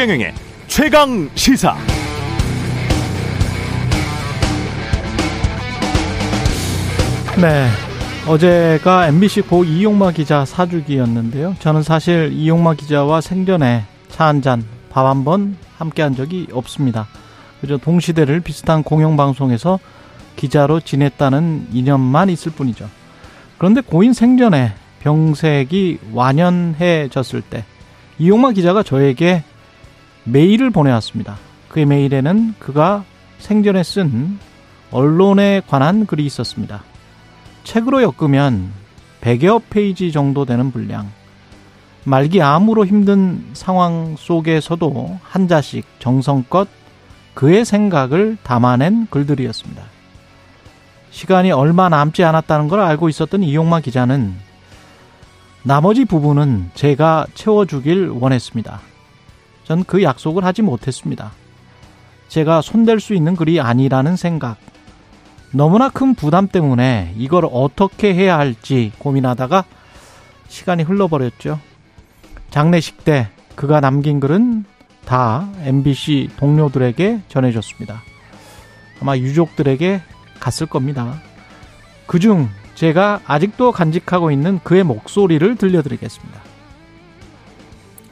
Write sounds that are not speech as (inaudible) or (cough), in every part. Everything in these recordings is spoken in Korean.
최경영의 최강 시사. 네. 어제가 MBC 고 이용마 기자 사주기였는데요. 저는 사실 이용마 기자와 생전에 차 한 잔, 밥 한 번 함께 한 적이 없습니다. 그저 동시대를 비슷한 공영방송에서 기자로 지냈다는 인연만 있을 뿐이죠. 그런데 고인 생전에 병색이 완연해졌을 때 이용마 기자가 저에게 메일을 보내왔습니다. 그의 메일에는 그가 생전에 쓴 언론에 관한 글이 있었습니다. 책으로 엮으면 100여 페이지 정도 되는 분량. 말기 암으로 힘든 상황 속에서도 한 자씩 정성껏 그의 생각을 담아낸 글들이었습니다. 시간이 얼마 남지 않았다는 걸 알고 있었던 이용마 기자는 나머지 부분은 제가 채워주길 원했습니다. 전 그 약속을 하지 못했습니다. 제가 손댈 수 있는 글이 아니라는 생각, 너무나 큰 부담 때문에 이걸 어떻게 해야 할지 고민하다가 시간이 흘러버렸죠. 장례식 때 그가 남긴 글은 다 MBC 동료들에게 전해졌습니다. 아마 유족들에게 갔을 겁니다. 그중 제가 아직도 간직하고 있는 그의 목소리를 들려드리겠습니다.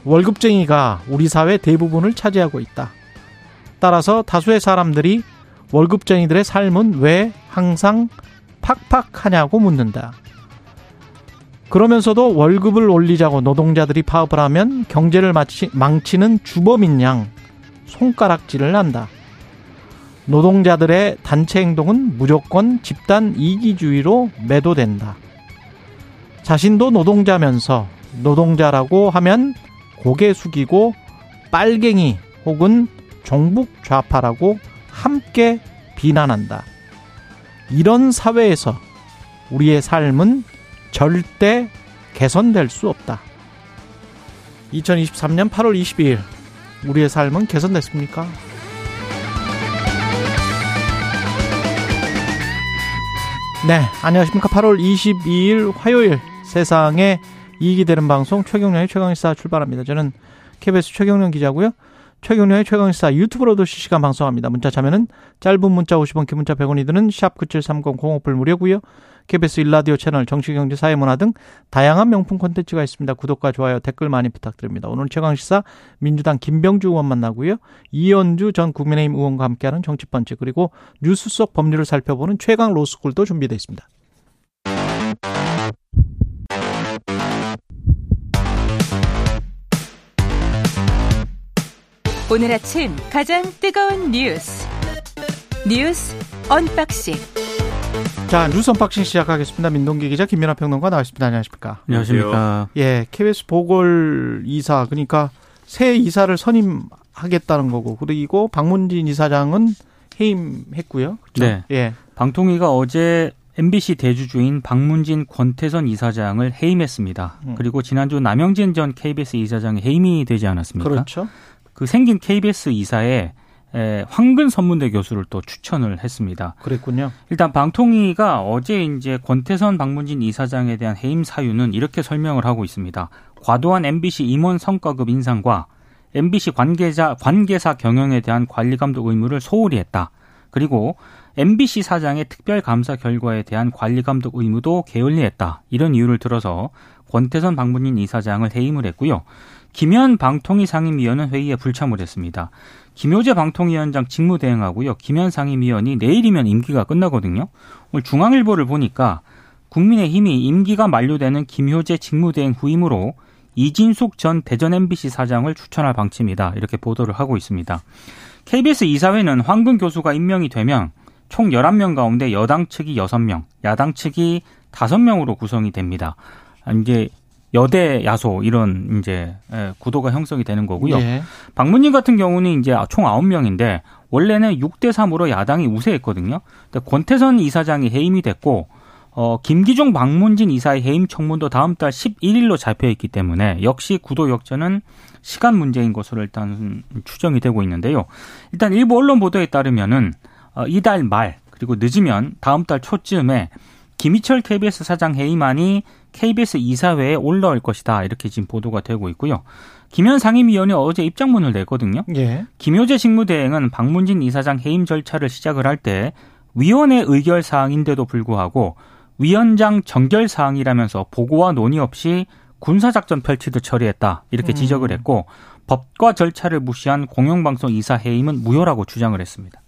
월급쟁이가 우리 사회 대부분을 차지하고 있다. 따라서 다수의 사람들이 월급쟁이들의 삶은 왜 항상 팍팍하냐고 묻는다. 그러면서도 월급을 올리자고 노동자들이 파업을 하면 경제를 망치는 주범인 양 손가락질을 한다. 노동자들의 단체 행동은 무조건 집단 이기주의로 매도된다. 자신도 노동자면서 노동자라고 하면 고개 숙이고 빨갱이 혹은 종북 좌파라고 함께 비난한다. 이런 사회에서 우리의 삶은 절대 개선될 수 없다. 2023년 8월 22일 우리의 삶은 개선됐습니까? 네, 안녕하십니까. 8월 22일 화요일 세상에 이익이 되는 방송 최경련의 최강시사 출발합니다. 저는 KBS 최경련 기자고요. 최경련의 최강시사 유튜브로도 실시간 방송합니다. 문자 참여는 짧은 문자 50원, 긴 문자 100원이 드는 샵9730 공오플 무료고요. KBS 일라디오 채널 정치경제 사회문화 등 다양한 명품 콘텐츠가 있습니다. 구독과 좋아요, 댓글 많이 부탁드립니다. 오늘 최강시사 민주당 김병주 의원 만나고요. 이현주 전 국민의힘 의원과 함께하는 정치펀치 그리고 뉴스 속 법률을 살펴보는 최강 로스쿨도 준비되어 있습니다. 오늘 아침 가장 뜨거운 뉴스 뉴스 언박싱 자 뉴스 언박싱 시작하겠습니다. 민동기 기자 김민아 평론가 나와있습니다. 안녕하십니까? 안녕하십니까? 예, KBS 보궐 이사 그러니까 새 이사를 선임하겠다는 거고 그리고 박문진 이사장은 해임했고요. 그렇죠? 네. 예. 방통위가 어제 MBC 대주주인 박문진 권태선 이사장을 해임했습니다. 음. 그리고 지난주 남영진 전 KBS 이사장이 해임이 되지 않았습니까? 그렇죠. 그 생긴 KBS 이사에 에, 황근 선문대 교수를 또 추천을 했습니다. 그랬군요. 일단 방통위가 어제 이제 권태선 박문진 이사장에 대한 해임 사유는 이렇게 설명을 하고 있습니다. 과도한 MBC 임원 성과급 인상과 MBC 관계자 관계사 경영에 대한 관리 감독 의무를 소홀히 했다. 그리고 MBC 사장의 특별 감사 결과에 대한 관리 감독 의무도 게을리했다. 이런 이유를 들어서 권태선 박문진 이사장을 해임을 했고요. 김현 방통위 상임위원은 회의에 불참을 했습니다. 김효재 방통위원장 직무대행하고요. 김현 상임위원이 내일이면 임기가 끝나거든요. 오늘 중앙일보를 보니까 국민의힘이 임기가 만료되는 김효재 직무대행 후임으로 이진숙 전 대전 MBC 사장을 추천할 방침이다. 이렇게 보도를 하고 있습니다. KBS 이사회는 황근 교수가 임명이 되면 총 11명 가운데 여당 측이 6명, 야당 측이 5명으로 구성이 됩니다. 이제 여대 야소 이런 이제 예, 구도가 형성이 되는 거고요. 예. 박문진 같은 경우는 이제 총 9명인데 원래는 6대 3으로 야당이 우세했거든요. 근데 권태선 이사장이 해임이 됐고 어 김기종 박문진 이사의 해임 청문도 다음 달 11일로 잡혀 있기 때문에 역시 구도 역전은 시간 문제인 것으로 일단 추정이 되고 있는데요. 일단 일부 언론 보도에 따르면은 어, 이달 말 그리고 늦으면 다음 달 초쯤에 김희철 KBS 사장 해임안이 KBS 이사회에 올라올 것이다. 이렇게 지금 보도가 되고 있고요. 김현 상임위원이 어제 입장문을 냈거든요. 예. 김효재 직무대행은 박문진 이사장 해임 절차를 시작을 할 때 위원회 의결 사항인데도 불구하고 위원장 정결 사항이라면서 보고와 논의 없이 군사작전 펼치듯 처리했다. 이렇게 음. 지적을 했고 법과 절차를 무시한 공영방송 이사 해임은 무효라고 주장을 했습니다.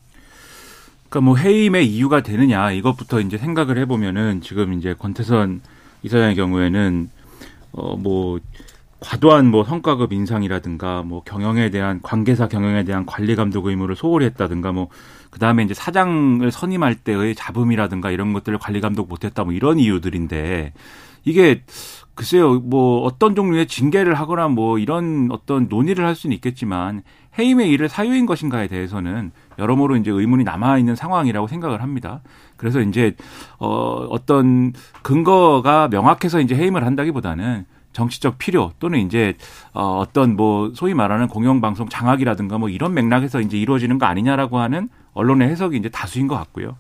그러니까 뭐 해임의 이유가 되느냐 이것부터 이제 생각을 해보면은 지금 이제 권태선 이사장의 경우에는 어뭐 과도한 뭐 성과급 인상이라든가 뭐 경영에 대한 관계사 경영에 대한 관리 감독 의무를 소홀히 했다든가 뭐 그다음에 이제 사장을 선임할 때의 잡음이라든가 이런 것들을 관리 감독 못 했다 뭐 이런 이유들인데 이게 글쎄요 뭐 어떤 종류의 징계를 하거나 뭐 이런 어떤 논의를 할 수는 있겠지만 해임의 일을 사유인 것인가에 대해서는 여러모로 이제 의문이 남아 있는 상황이라고 생각을 합니다. 그래서 이제 어 어떤 근거가 명확해서 이제 해임을 한다기보다는 정치적 필요 또는 이제 어 어떤 뭐 소위 말하는 공영방송 장악이라든가 뭐 이런 맥락에서 이제 이루어지는 거 아니냐라고 하는 언론의 해석이 이제 다수인 것 같고요.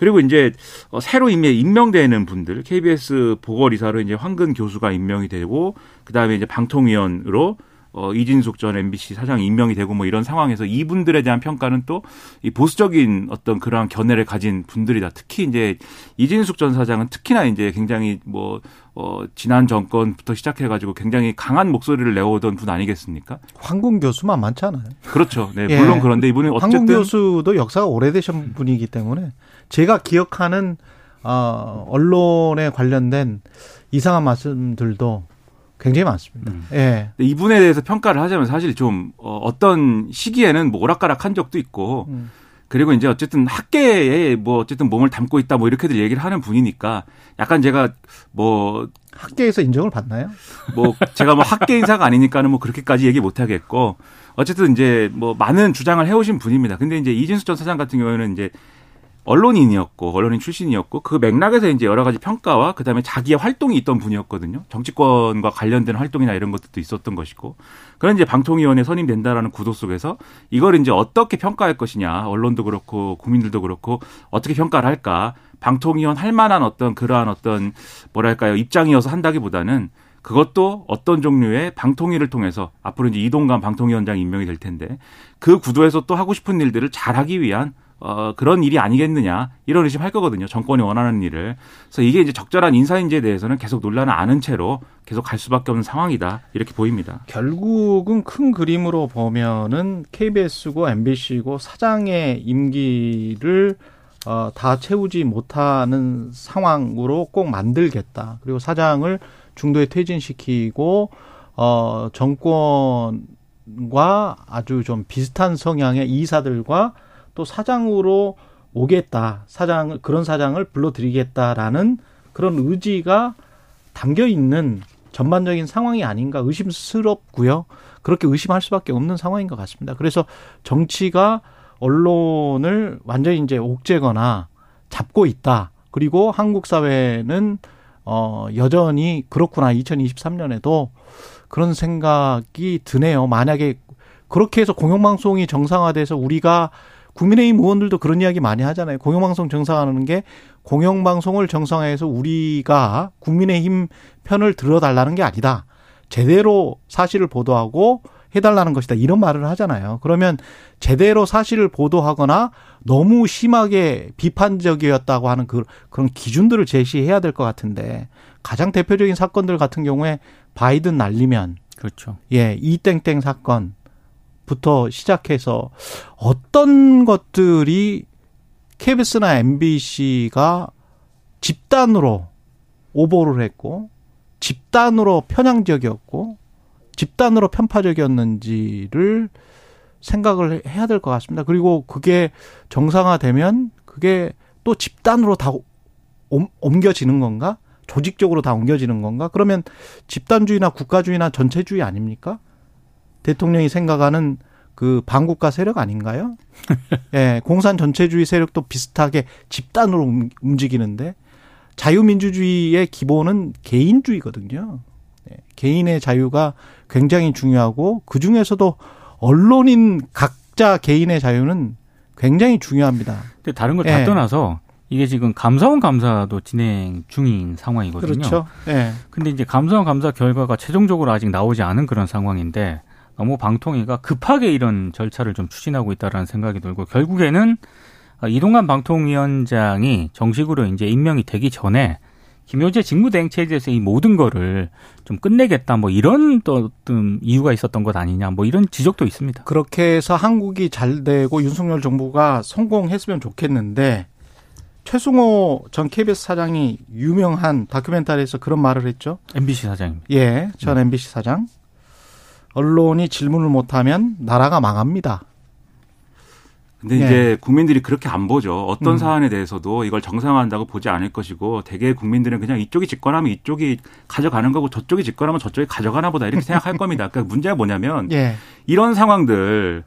그리고 이제 어, 새로 임명 임명되는 분들 KBS 보궐이사로 이제 황근 교수가 임명이 되고 그다음에 이제 방통위원으로 어, 이진숙 전 MBC 사장이 임명이 되고 뭐 이런 상황에서 이분들에 대한 평가는 또 이 보수적인 어떤 그러한 견해를 가진 분들이다. 특히 이제 이진숙 전 사장은 특히나 이제 굉장히 뭐, 어, 지난 정권부터 시작해가지고 굉장히 강한 목소리를 내오던 분 아니겠습니까? 황군 교수만 많잖아요. 그렇죠. 네, 예. 물론 그런데 이분은 어쨌든 교수도 역사가 오래되신 분이기 때문에 제가 기억하는 어, 언론에 관련된 이상한 말씀들도 굉장히 많습니다. 음. 예. 이분에 대해서 평가를 하자면 사실 좀 어, 어떤 시기에는 뭐 오락가락한 적도 있고 음. 그리고 이제 어쨌든 학계에 뭐 어쨌든 몸을 담고 있다 뭐 이렇게들 얘기를 하는 분이니까 약간 제가 뭐 학계에서 인정을 받나요? 뭐 제가 뭐 학계 인사가 아니니까는 뭐 그렇게까지 얘기 못 하겠고 어쨌든 이제 뭐 많은 주장을 해오신 분입니다. 근데 이제 이진수 전 사장 같은 경우에는 이제 언론인이었고 언론인 출신이었고 그 맥락에서 이제 여러 가지 평가와 그다음에 자기의 활동이 있던 분이었거든요. 정치권과 관련된 활동이나 이런 것들도 있었던 것이고 그런 이제 방통위원회 선임된다라는 구도 속에서 이걸 이제 어떻게 평가할 것이냐 언론도 그렇고 국민들도 그렇고 어떻게 평가를 할까 방통위원 할 만한 어떤 그러한 어떤 뭐랄까요 입장이어서 한다기보다는 그것도 어떤 종류의 방통위를 통해서 앞으로 이제 이동관 방통위원장 임명이 될 텐데 그 구도에서 또 하고 싶은 일들을 잘하기 위한 어, 그런 일이 아니겠느냐 이런 의심 할 거거든요. 정권이 원하는 일을. 그래서 이게 이제 적절한 인사인지에 대해서는 계속 논란을 아는 채로 계속 갈 수밖에 없는 상황이다 이렇게 보입니다. 결국은 큰 그림으로 보면은 KBS고 MBC고 사장의 임기를 어, 다 채우지 못하는 상황으로 꼭 만들겠다. 그리고 사장을 중도에 퇴진시키고 어, 정권과 아주 좀 비슷한 성향의 이사들과 또 사장으로 오겠다. 사장 그런 사장을 불러들이겠다라는 그런 의지가 담겨 있는 전반적인 상황이 아닌가 의심스럽고요. 그렇게 의심할 수밖에 없는 상황인 것 같습니다. 그래서 정치가 언론을 완전히 이제 옥죄거나 잡고 있다. 그리고 한국 사회는 어 여전히 그렇구나. 2023년에도 그런 생각이 드네요. 만약에 그렇게 해서 공영방송이 정상화돼서 우리가 국민의힘 의원들도 그런 이야기 많이 하잖아요. 공영방송 정상화하는 게 공영방송을 정상화해서 우리가 국민의힘 편을 들어달라는 게 아니다. 제대로 사실을 보도하고 해달라는 것이다. 이런 말을 하잖아요. 그러면 제대로 사실을 보도하거나 너무 심하게 비판적이었다고 하는 그, 그런 기준들을 제시해야 될 것 같은데 가장 대표적인 사건들 같은 경우에 바이든 날리면 그렇죠. 예, 이땡땡 사건 부터 시작해서 어떤 것들이 KBS나 MBC가 집단으로 오보를 했고 집단으로 편향적이었고 집단으로 편파적이었는지를 생각을 해야 될 것 같습니다. 그리고 그게 정상화되면 그게 또 집단으로 다 옮- 옮겨지는 건가? 조직적으로 다 옮겨지는 건가? 그러면 집단주의나 국가주의나 전체주의 아닙니까? 대통령이 생각하는 그 반국가 세력 아닌가요? (laughs) 예, 공산 전체주의 세력도 비슷하게 집단으로 움- 움직이는데 자유민주주의의 기본은 개인주의거든요. 예, 개인의 자유가 굉장히 중요하고 그 중에서도 언론인 각자 개인의 자유는 굉장히 중요합니다. 근데 다른 걸다 예. 떠나서 이게 지금 감사원 감사도 진행 중인 상황이거든요. 그렇죠. 예. 근데 이제 감사원 감사 결과가 최종적으로 아직 나오지 않은 그런 상황인데 너무 방통위가 급하게 이런 절차를 좀 추진하고 있다라는 생각이 들고 결국에는 이동관 방통위원장이 정식으로 이제 임명이 되기 전에 김효재 직무대행체제에서 이 모든 거를 좀 끝내겠다 뭐 이런 또 어떤 이유가 있었던 것 아니냐 뭐 이런 지적도 있습니다. 그렇게 해서 한국이 잘 되고 윤석열 정부가 성공했으면 좋겠는데 최승호 전 KBS 사장이 유명한 다큐멘터리에서 그런 말을 했죠. MBC 사장입니다. 예, 전 네. MBC 사장. 언론이 질문을 못하면 나라가 망합니다. 근데 예. 이제 국민들이 그렇게 안 보죠. 어떤 음. 사안에 대해서도 이걸 정상화한다고 보지 않을 것이고 대개 국민들은 그냥 이쪽이 집권하면 이쪽이 가져가는 거고 저쪽이 집권하면 저쪽이 가져가나 보다 이렇게 생각할 (laughs) 겁니다. 그러니까 문제가 뭐냐면 예. 이런 상황들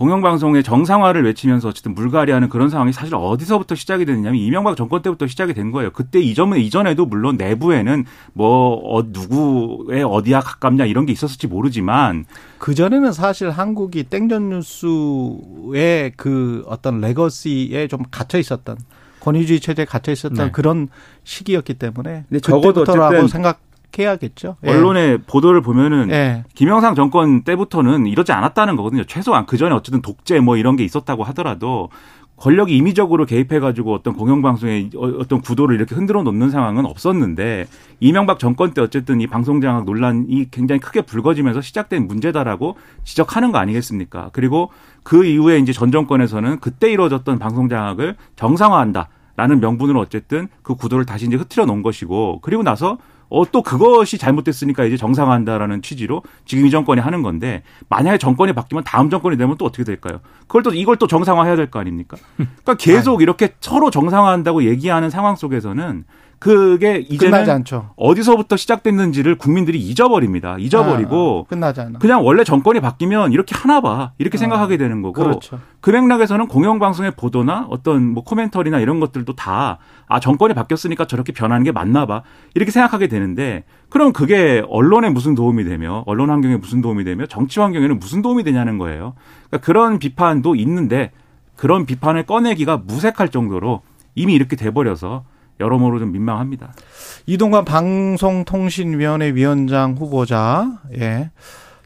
공영방송의 정상화를 외치면서 어쨌든 물갈이하는 그런 상황이 사실 어디서부터 시작이 됐냐면 이명박 정권 때부터 시작이 된 거예요. 그때 이전 이전에도 물론 내부에는 뭐 어, 누구의 어디야 가깝냐 이런 게 있었을지 모르지만 그 전에는 사실 한국이 땡전 뉴스의 그 어떤 레거시에 좀 갇혀 있었던 권위주의 체제에 갇혀 있었던 네. 그런 시기였기 때문에 근데 적어도 어쨌든 생각 해야겠죠. 예. 언론의 보도를 보면은 예. 김영삼 정권 때부터는 이러지 않았다는 거거든요. 최소한 그 전에 어쨌든 독재 뭐 이런 게 있었다고 하더라도 권력이 임의적으로 개입해가지고 어떤 공영방송의 어- 어떤 구도를 이렇게 흔들어 놓는 상황은 없었는데 이명박 정권 때 어쨌든 이 방송장악 논란이 굉장히 크게 불거지면서 시작된 문제다라고 지적하는 거 아니겠습니까? 그리고 그 이후에 이제 전 정권에서는 그때 이루어졌던 방송장악을 정상화한다 라는 명분으로 어쨌든 그 구도를 다시 이제 흐트려 놓은 것이고 그리고 나서 어, 또 그것이 잘못됐으니까 이제 정상화한다라는 취지로 지금 이 정권이 하는 건데 만약에 정권이 바뀌면 다음 정권이 되면 또 어떻게 될까요? 그걸 또 이걸 또 정상화해야 될 거 아닙니까? 그러니까 계속 이렇게 서로 정상화한다고 얘기하는 상황 속에서는 그게 이제는. 어디서부터 시작됐는지를 국민들이 잊어버립니다. 잊어버리고 아, 끝나지 않아. 그냥 원래 정권이 바뀌면 이렇게 하나 봐 이렇게 생각하게 되는 거고 그렇죠. 그 맥락에서는 공영방송의 보도나 어떤 뭐 코멘터리나 이런 것들도 다, 아, 정권이 바뀌었으니까 저렇게 변하는 게 맞나 봐. 이렇게 생각하게 되는데, 그럼 그게 언론에 무슨 도움이 되며, 언론 환경에 무슨 도움이 되며, 정치 환경에는 무슨 도움이 되냐는 거예요. 그러니까 그런 비판도 있는데, 그런 비판을 꺼내기가 무색할 정도로 이미 이렇게 돼버려서 여러모로 좀 민망합니다. 이동관 방송통신위원회 위원장 후보자, 예.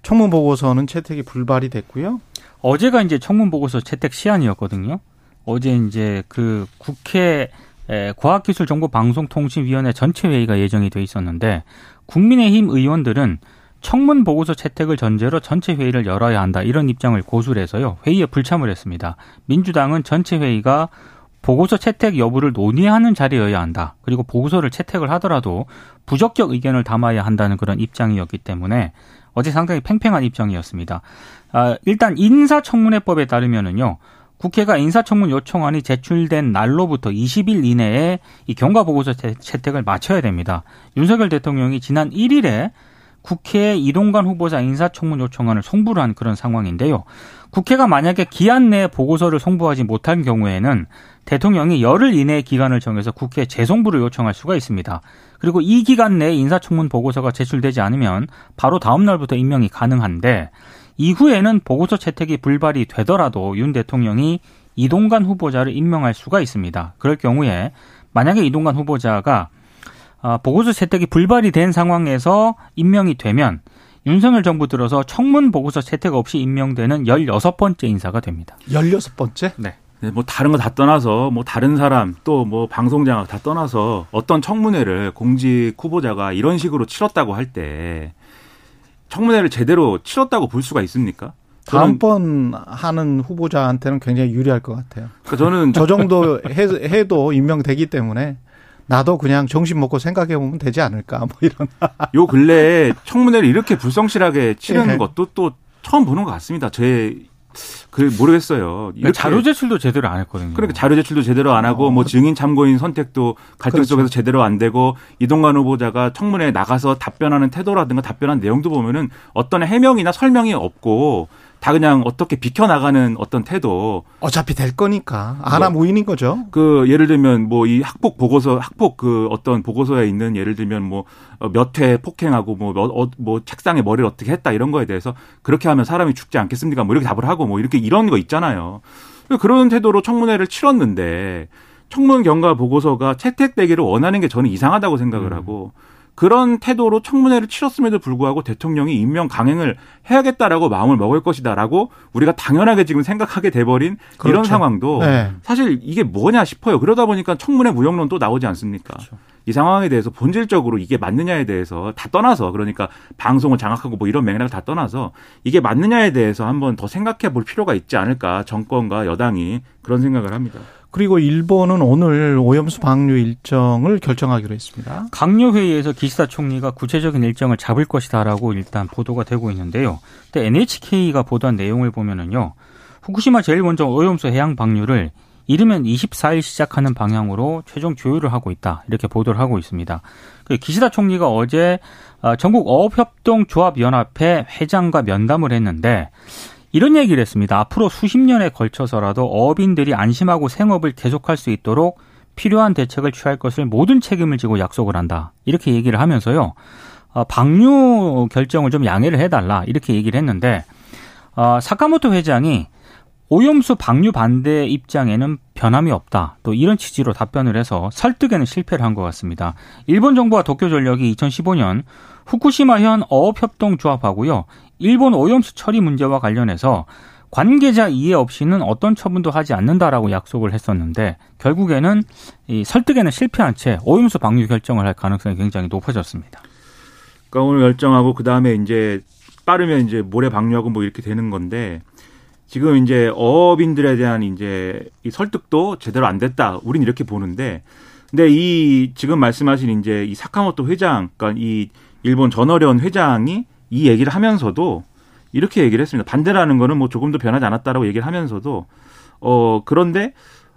청문 보고서는 채택이 불발이 됐고요. 어제가 이제 청문 보고서 채택 시한이었거든요. 어제 이제 그 국회 에, 과학기술정보방송통신위원회 전체 회의가 예정이 돼 있었는데 국민의힘 의원들은 청문 보고서 채택을 전제로 전체 회의를 열어야 한다 이런 입장을 고수를 해서요 회의에 불참을 했습니다. 민주당은 전체 회의가 보고서 채택 여부를 논의하는 자리여야 한다. 그리고 보고서를 채택을 하더라도 부적격 의견을 담아야 한다는 그런 입장이었기 때문에 어제 상당히 팽팽한 입장이었습니다. 아, 일단 인사청문회법에 따르면은요. 국회가 인사청문 요청안이 제출된 날로부터 20일 이내에 이 경과 보고서 채- 채택을 마쳐야 됩니다. 윤석열 대통령이 지난 1일에 국회에 이동관 후보자 인사청문 요청안을 송부를 한 그런 상황인데요. 국회가 만약에 기한 내에 보고서를 송부하지 못한 경우에는 대통령이 열흘 이내의 기간을 정해서 국회에 재송부를 요청할 수가 있습니다. 그리고 이 기간 내에 인사청문 보고서가 제출되지 않으면 바로 다음 날부터 임명이 가능한데 이후에는 보고서 채택이 불발이 되더라도 윤 대통령이 이동관 후보자를 임명할 수가 있습니다. 그럴 경우에 만약에 이동관 후보자가 아, 보고서 채택이 불발이 된 상황에서 임명이 되면 윤석열 정부 들어서 청문 보고서 채택 없이 임명되는 16번째 인사가 됩니다. 16번째? 네. 네, 뭐 다른 거 다 떠나서 뭐 다른 사람 또 뭐 방송장악 다 떠나서 어떤 청문회를 공직 후보자가 이런 식으로 치렀다고 할 때 청문회를 제대로 치렀다고 볼 수가 있습니까? 다음번 하는 후보자한테는 굉장히 유리할 것 같아요. 그러니까 저는 저 정도 해, 해도 임명되기 때문에 나도 그냥 정신 먹고 생각해 보면 되지 않을까 뭐 이런. 요 근래에 청문회를 이렇게 불성실하게 치르는 예. 것도 또 처음 보는 것 같습니다. 제, 그, 모르겠어요. 이렇게 자료 제출도 제대로 안 했거든요. 그러니까 자료 제출도 제대로 안 하고 뭐 증인 참고인 선택도 갈등 그렇죠. 속에서 제대로 안 되고 이동관 후보자가 청문회에 나가서 답변하는 태도라든가 답변한 내용도 보면은 어떤 해명이나 설명이 없고 다 그냥 어떻게 비켜나가는 어떤 태도 어차피 될 거니까 뭐. 아나 무인인 거죠. 그 예를 들면 뭐 이 학폭 보고서 학폭 그 어떤 보고서에 있는 예를 들면 뭐 몇 회 폭행하고 뭐, 뭐, 뭐 책상에 머리를 어떻게 했다 이런 거에 대해서 그렇게 하면 사람이 죽지 않겠습니까? 뭐 이렇게 답을 하고 뭐 이렇게 이런 거 있잖아요. 그런 태도로 청문회를 치렀는데 청문 경과 보고서가 채택되기를 원하는 게 저는 이상하다고 생각을 음. 하고 그런 태도로 청문회를 치렀음에도 불구하고 대통령이 임명 강행을 해야겠다라고 마음을 먹을 것이다라고 우리가 당연하게 지금 생각하게 돼버린 이런 그렇죠. 상황도 네. 사실 이게 뭐냐 싶어요. 그러다 보니까 청문회 무용론 또 나오지 않습니까? 그렇죠. 이 상황에 대해서 본질적으로 이게 맞느냐에 대해서 다 떠나서 그러니까 방송을 장악하고 뭐 이런 맥락을 다 떠나서 이게 맞느냐에 대해서 한번 더 생각해 볼 필요가 있지 않을까 정권과 여당이 그런 생각을 합니다. 그리고 일본은 오늘 오염수 방류 일정을 결정하기로 했습니다. 강요 회의에서 기시다 총리가 구체적인 일정을 잡을 것이다라고 일단 보도가 되고 있는데요. 근데 NHK가 보도한 내용을 보면은요. 후쿠시마 제일 먼저 오염수 해양 방류를 이르면 24일 시작하는 방향으로 최종 조율을 하고 있다. 이렇게 보도를 하고 있습니다. 그 기시다 총리가 어제 어, 전국 어업협동조합연합회 회장과 면담을 했는데 이런 얘기를 했습니다. 앞으로 수십 년에 걸쳐서라도 어업인들이 안심하고 생업을 계속할 수 있도록 필요한 대책을 취할 것을 모든 책임을 지고 약속을 한다. 이렇게 얘기를 하면서요. 어, 방류 결정을 좀 양해를 해달라. 이렇게 얘기를 했는데 어, 사카모토 회장이 오염수 방류 반대 입장에는 변함이 없다. 또 이런 취지로 답변을 해서 설득에는 실패를 한 것 같습니다. 일본 정부와 도쿄전력이 2015년 후쿠시마현 어업협동조합하고요. 일본 오염수 처리 문제와 관련해서 관계자 이해 없이는 어떤 처분도 하지 않는다라고 약속을 했었는데 결국에는 이 설득에는 실패한 채 오염수 방류 결정을 할 가능성이 굉장히 높아졌습니다. 그러니까 오늘 결정하고 그 다음에 이제 빠르면 이제 모래 방류하고 뭐 이렇게 되는 건데 지금 이제 어업인들에 대한 이제 이 설득도 제대로 안 됐다. 우린 이렇게 보는데 근데 이 지금 말씀하신 이제 이 사카모토 회장, 그러니까 이 일본 전어련 회장이 이 얘기를 하면서도 이렇게 얘기를 했습니다. 반대라는 거는 뭐 조금도 변하지 않았다라고 얘기를 하면서도 어 그런데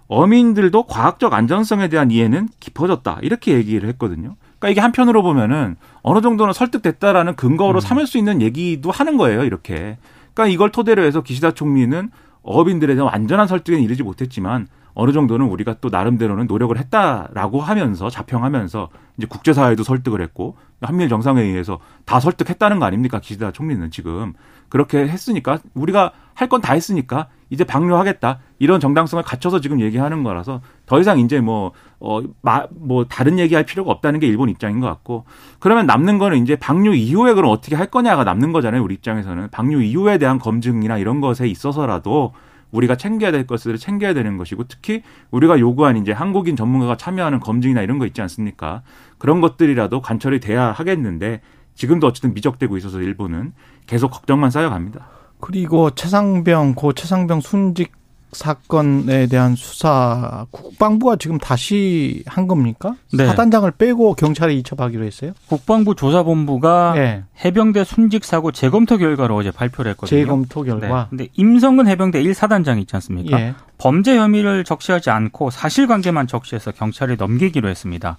어민들도 과학적 안전성에 대한 이해는 깊어졌다. 이렇게 얘기를 했거든요. 그러니까 이게 한편으로 보면은 어느 정도는 설득됐다라는 근거로 삼을 수 있는 얘기도 하는 거예요. 이렇게. 그러니까 이걸 토대로 해서 기시다 총리는 어업인들에 대한 완전한 설득에 이르지 못했지만 어느 정도는 우리가 또 나름대로는 노력을 했다라고 하면서 자평하면서 이제 국제사회도 설득을 했고 한미일 정상회의에서 다 설득했다는 거 아닙니까? 기시다 총리는 지금. 그렇게 했으니까 우리가 할 건 다 했으니까 이제 방류하겠다. 이런 정당성을 갖춰서 지금 얘기하는 거라서 더 이상 이제 뭐 어, 마, 뭐, 다른 얘기할 필요가 없다는 게 일본 입장인 것 같고, 그러면 남는 거는 이제 방류 이후에 그럼 어떻게 할 거냐가 남는 거잖아요, 우리 입장에서는. 방류 이후에 대한 검증이나 이런 것에 있어서라도 우리가 챙겨야 될 것들을 챙겨야 되는 것이고, 특히 우리가 요구한 이제 한국인 전문가가 참여하는 검증이나 이런 거 있지 않습니까? 그런 것들이라도 관철이 돼야 하겠는데, 지금도 어쨌든 미적되고 있어서 일본은 계속 걱정만 쌓여갑니다. 그리고 최상병 고 최상병 순직 사건에 대한 수사 국방부가 지금 다시 한 겁니까? 네. 사단장을 빼고 경찰에 이첩하기로 했어요. 국방부 조사본부가 네. 해병대 순직 사고 재검토 결과를 어제 발표를 했거든요. 재검토 네. 결과. 근데 임성근 해병대 1사단장 있지 않습니까? 예. 범죄 혐의를 적시하지 않고 사실관계만 적시해서 경찰에 넘기기로 했습니다.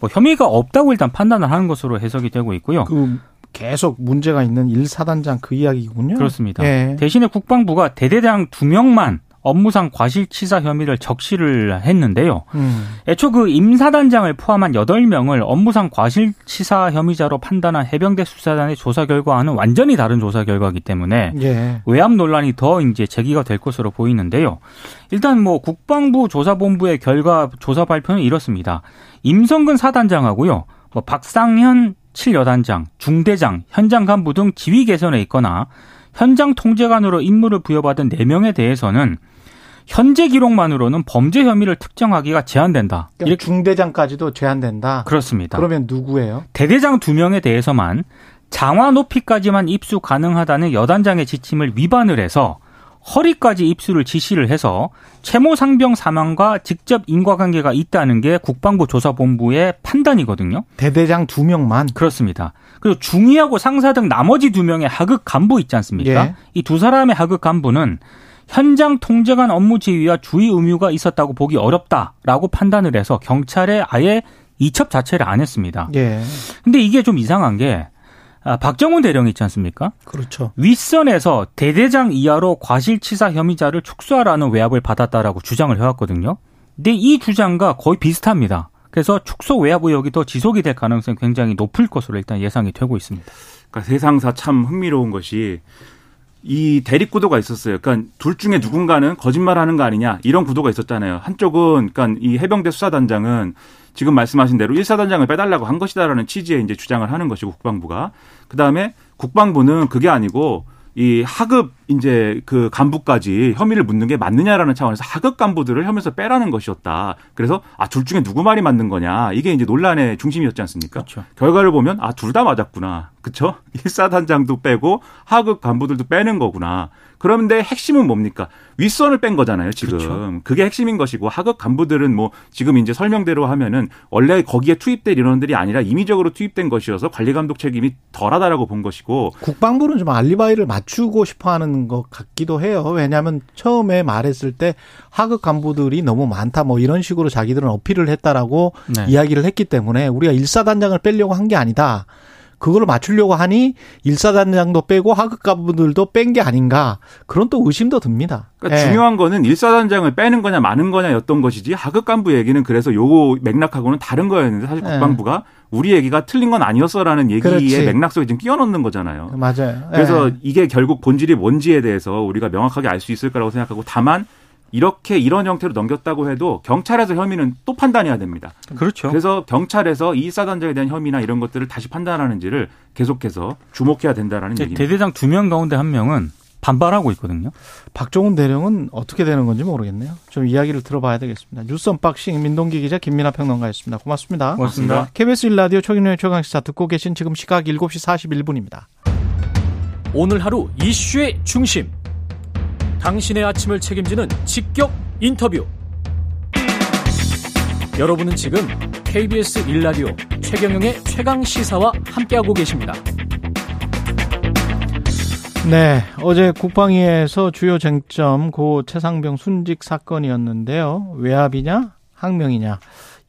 뭐 혐의가 없다고 일단 판단을 하는 것으로 해석이 되고 있고요. 그 계속 문제가 있는 1사단장 그 이야기군요. 그렇습니다. 예. 대신에 국방부가 대대장 두 명만 업무상 과실치사 혐의를 적시를 했는데요. 음. 애초 그 임사단장을 포함한 8명을 업무상 과실치사 혐의자로 판단한 해병대 수사단의 조사 결과와는 완전히 다른 조사 결과이기 때문에 예. 외압 논란이 더 이제 제기가 될 것으로 보이는데요. 일단 뭐 국방부 조사본부의 결과 조사 발표는 이렇습니다. 임성근 사단장하고요. 뭐 박상현 7여단장, 중대장, 현장 간부 등 지휘 개선에 있거나 현장 통제관으로 임무를 부여받은 4명에 대해서는 현재 기록만으로는 범죄 혐의를 특정하기가 제한된다. 그러니까 이렇게 중대장까지도 제한된다. 그렇습니다. 그러면 누구예요? 대대장 두 명에 대해서만 장화 높이까지만 입수 가능하다는 여단장의 지침을 위반을 해서 허리까지 입수를 지시를 해서 채모 상병 사망과 직접 인과관계가 있다는 게 국방부 조사본부의 판단이거든요. 대대장 두 명만. 그렇습니다. 그리고 중위하고 상사 등 나머지 두 명의 하급 간부 있지 않습니까? 예. 이두 사람의 하급 간부는 현장 통제관 업무 지휘와 주의 의무가 있었다고 보기 어렵다라고 판단을 해서 경찰에 아예 이첩 자체를 안 했습니다. 예. 근데 이게 좀 이상한 게 아, 박정훈 대령 있지 않습니까? 그렇죠. 윗선에서 대대장 이하로 과실치사 혐의자를 축소하라는 외압을 받았다라고 주장을 해왔거든요. 근데 이 주장과 거의 비슷합니다. 그래서 축소 외압 의혹이 더 지속이 될 가능성이 굉장히 높을 것으로 일단 예상이 되고 있습니다. 그러니까 세상사 참 흥미로운 것이 이 대립 구도가 있었어요. 그러니까 둘 중에 누군가는 거짓말하는 거 아니냐 이런 구도가 있었잖아요. 한쪽은 그러니까 이 해병대 수사단장은 지금 말씀하신 대로 1사단장을 빼달라고 한 것이다라는 취지의 이제 주장을 하는 것이고 국방부가 그 다음에 국방부는 그게 아니고 이 하급 이제 그 간부까지 혐의를 묻는 게 맞느냐라는 차원에서 하급 간부들을 혐의에서 빼라는 것이었다. 그래서 아 둘 중에 누구 말이 맞는 거냐 이게 이제 논란의 중심이었지 않습니까? 그렇죠. 결과를 보면 아 둘 다 맞았구나. 그쵸? (laughs) 1사단장도 빼고 하급 간부들도 빼는 거구나. 그런데 핵심은 뭡니까? 윗선을 뺀 거잖아요, 지금. 그렇죠. 그게 핵심인 것이고 하급 간부들은 뭐 지금 이제 설명대로 하면은 원래 거기에 투입될 인원들이 아니라 임의적으로 투입된 것이어서 관리 감독 책임이 덜하다라고 본 것이고 국방부는 좀 알리바이를 맞추고 싶어 하는 것 같기도 해요. 왜냐하면 처음에 말했을 때 하급 간부들이 너무 많다 뭐 이런 식으로 자기들은 어필을 했다라고 네. 이야기를 했기 때문에 우리가 일사단장을 빼려고 한 게 아니다. 그거를 맞추려고 하니 일사단장도 빼고 하급 간부들도 뺀 게 아닌가 그런 또 의심도 듭니다. 그러니까 예. 중요한 거는 일사단장을 빼는 거냐 마는 거냐였던 것이지 하급 간부 얘기는 그래서 요 맥락하고는 다른 거였는데 사실 예. 국방부가 우리 얘기가 틀린 건 아니었어라는 얘기의 그렇지. 맥락 속에 지금 끼워 넣는 거잖아요. 맞아요. 그래서 예. 이게 결국 본질이 뭔지에 대해서 우리가 명확하게 알 수 있을 거라고 생각하고 다만 이렇게 이런 형태로 넘겼다고 해도 경찰에서 혐의는 또 판단해야 됩니다. 그렇죠. 그래서 경찰에서 이 사단장에 대한 혐의나 이런 것들을 다시 판단하는지를 계속해서 주목해야 된다라는 이제 얘기입니다. 대대장 두 명 가운데 한 명은 반발하고 있거든요. 박정훈 대령은 어떻게 되는 건지 모르겠네요. 좀 이야기를 들어봐야 되겠습니다. 뉴스 언박싱 민동기 기자 김민아 평론가였습니다. 고맙습니다. 고맙습니다. KBS 1라디오 최경영의 최강시사 듣고 계신 지금 시각 7시 41분입니다. 오늘 하루 이슈의 중심. 당신의 아침을 책임지는 직격 인터뷰. 여러분은 지금 KBS 1라디오 최경영의 최강 시사와 함께하고 계십니다. 네, 어제 국방위에서 주요 쟁점 고 최상병 순직 사건이었는데요. 외압이냐 항명이냐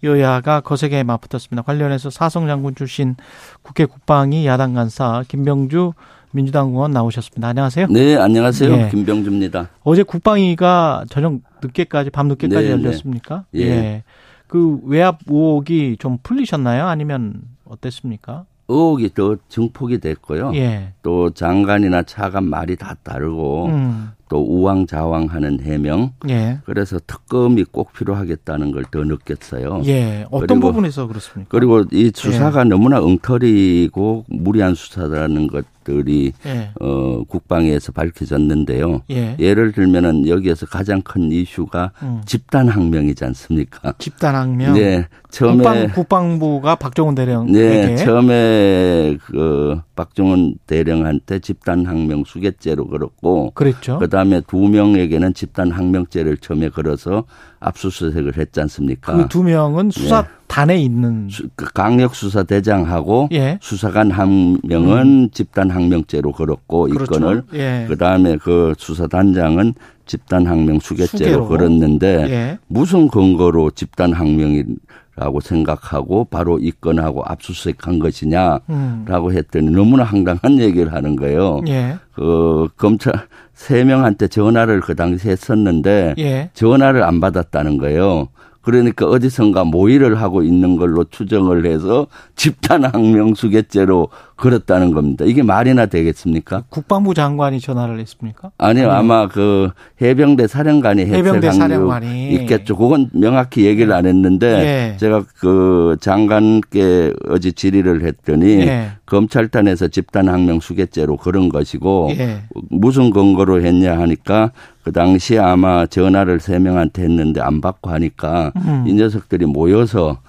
여야가 거세게 맞붙었습니다. 관련해서 사성 장군 출신 국회 국방위 야당 간사 김병주 민주당 의원 나오셨습니다. 안녕하세요. 네, 안녕하세요. 예. 김병주입니다. 어제 국방위가 저녁 늦게까지 밤 늦게까지 네, 열렸습니까? 예. 그 외압 의혹이 좀 풀리셨나요? 아니면 어땠습니까? 의혹이 더 증폭이 됐고요. 예. 또 장관이나 차관 말이 다 다르고 음. 또 우왕좌왕하는 해명. 예. 그래서 특검이 꼭 필요하겠다는 걸 더 느꼈어요. 예. 어떤 그리고- 부분에서 그렇습니까? 그리고 이 예. 수사가 너무나 엉터리고 무리한 수사라는 것 들이 예. 어, 국방위에서 밝혀졌는데요. 예. 예를 들면은 여기에서 가장 큰 이슈가 음. 집단 항명이지 않습니까? 집단 항명. 네, 처음에 국방, 국방부가 박정훈 대령에게 네, 처음에 그 박정훈 대령한테 집단 항명 수개죄로 걸었고 그랬죠. 그다음에 두 명에게는 집단 항명죄를 처음에 걸어서 압수수색을 했지 않습니까? 그 두 명은 수사단에 있는 수- 그 강력 수사 대장하고 예. 수사관 한 명은 집단 항명죄로 걸었고 이 그렇죠. 건을 예. 그다음에 그 수사단장은 집단 항명 수개죄로. 걸었는데 예. 무슨 근거로 집단 항명이라고 생각하고 바로 입건하고 압수수색한 것이냐라고 음. 했더니 너무나 황당한 얘기를 하는 거예요. 예. 그 검찰 세 명한테 전화를 그 당시에 했었는데 예. 전화를 안 받았다는 거예요. 그러니까 어디선가 모의를 하고 있는 걸로 추정을 해서 집단 항명 수개죄로 걸었다는 겁니다. 이게 말이나 되겠습니까? 국방부 장관이 전화를 했습니까? 아니요, 아마 그 해병대 사령관이 해병대 사령관이. 있겠죠. 그건 명확히 얘기를 안 했는데 예. 제가 그 장관께 어제 질의를 했더니 예. 검찰단에서 집단 항명 수개죄로 걸은 것이고 예. 무슨 근거로 했냐 하니까 그 당시에 아마 전화를 세 명한테 했는데 안 받고 하니까 음. 이 녀석들이 모여서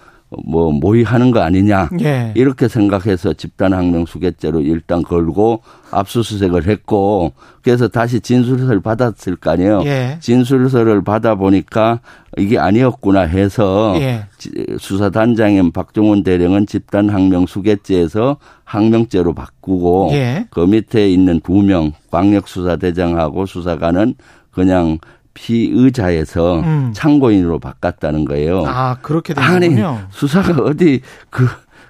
뭐 모의하는 거 아니냐 예. 이렇게 생각해서 집단 항명 수개죄로 일단 걸고 압수수색을 했고 그래서 다시 진술서를 받았을 거 아니에요. 예. 진술서를 받아 보니까 이게 아니었구나 해서 예. 지- 수사단장인 박종훈 대령은 집단 항명 수개죄에서 항명죄로 바꾸고 예. 그 밑에 있는 두 명 광역수사대장하고 수사관은 그냥 피의자에서 음. 참고인으로 바꿨다는 거예요. 아, 그렇게 아니 되는군요. 수사가 어디 그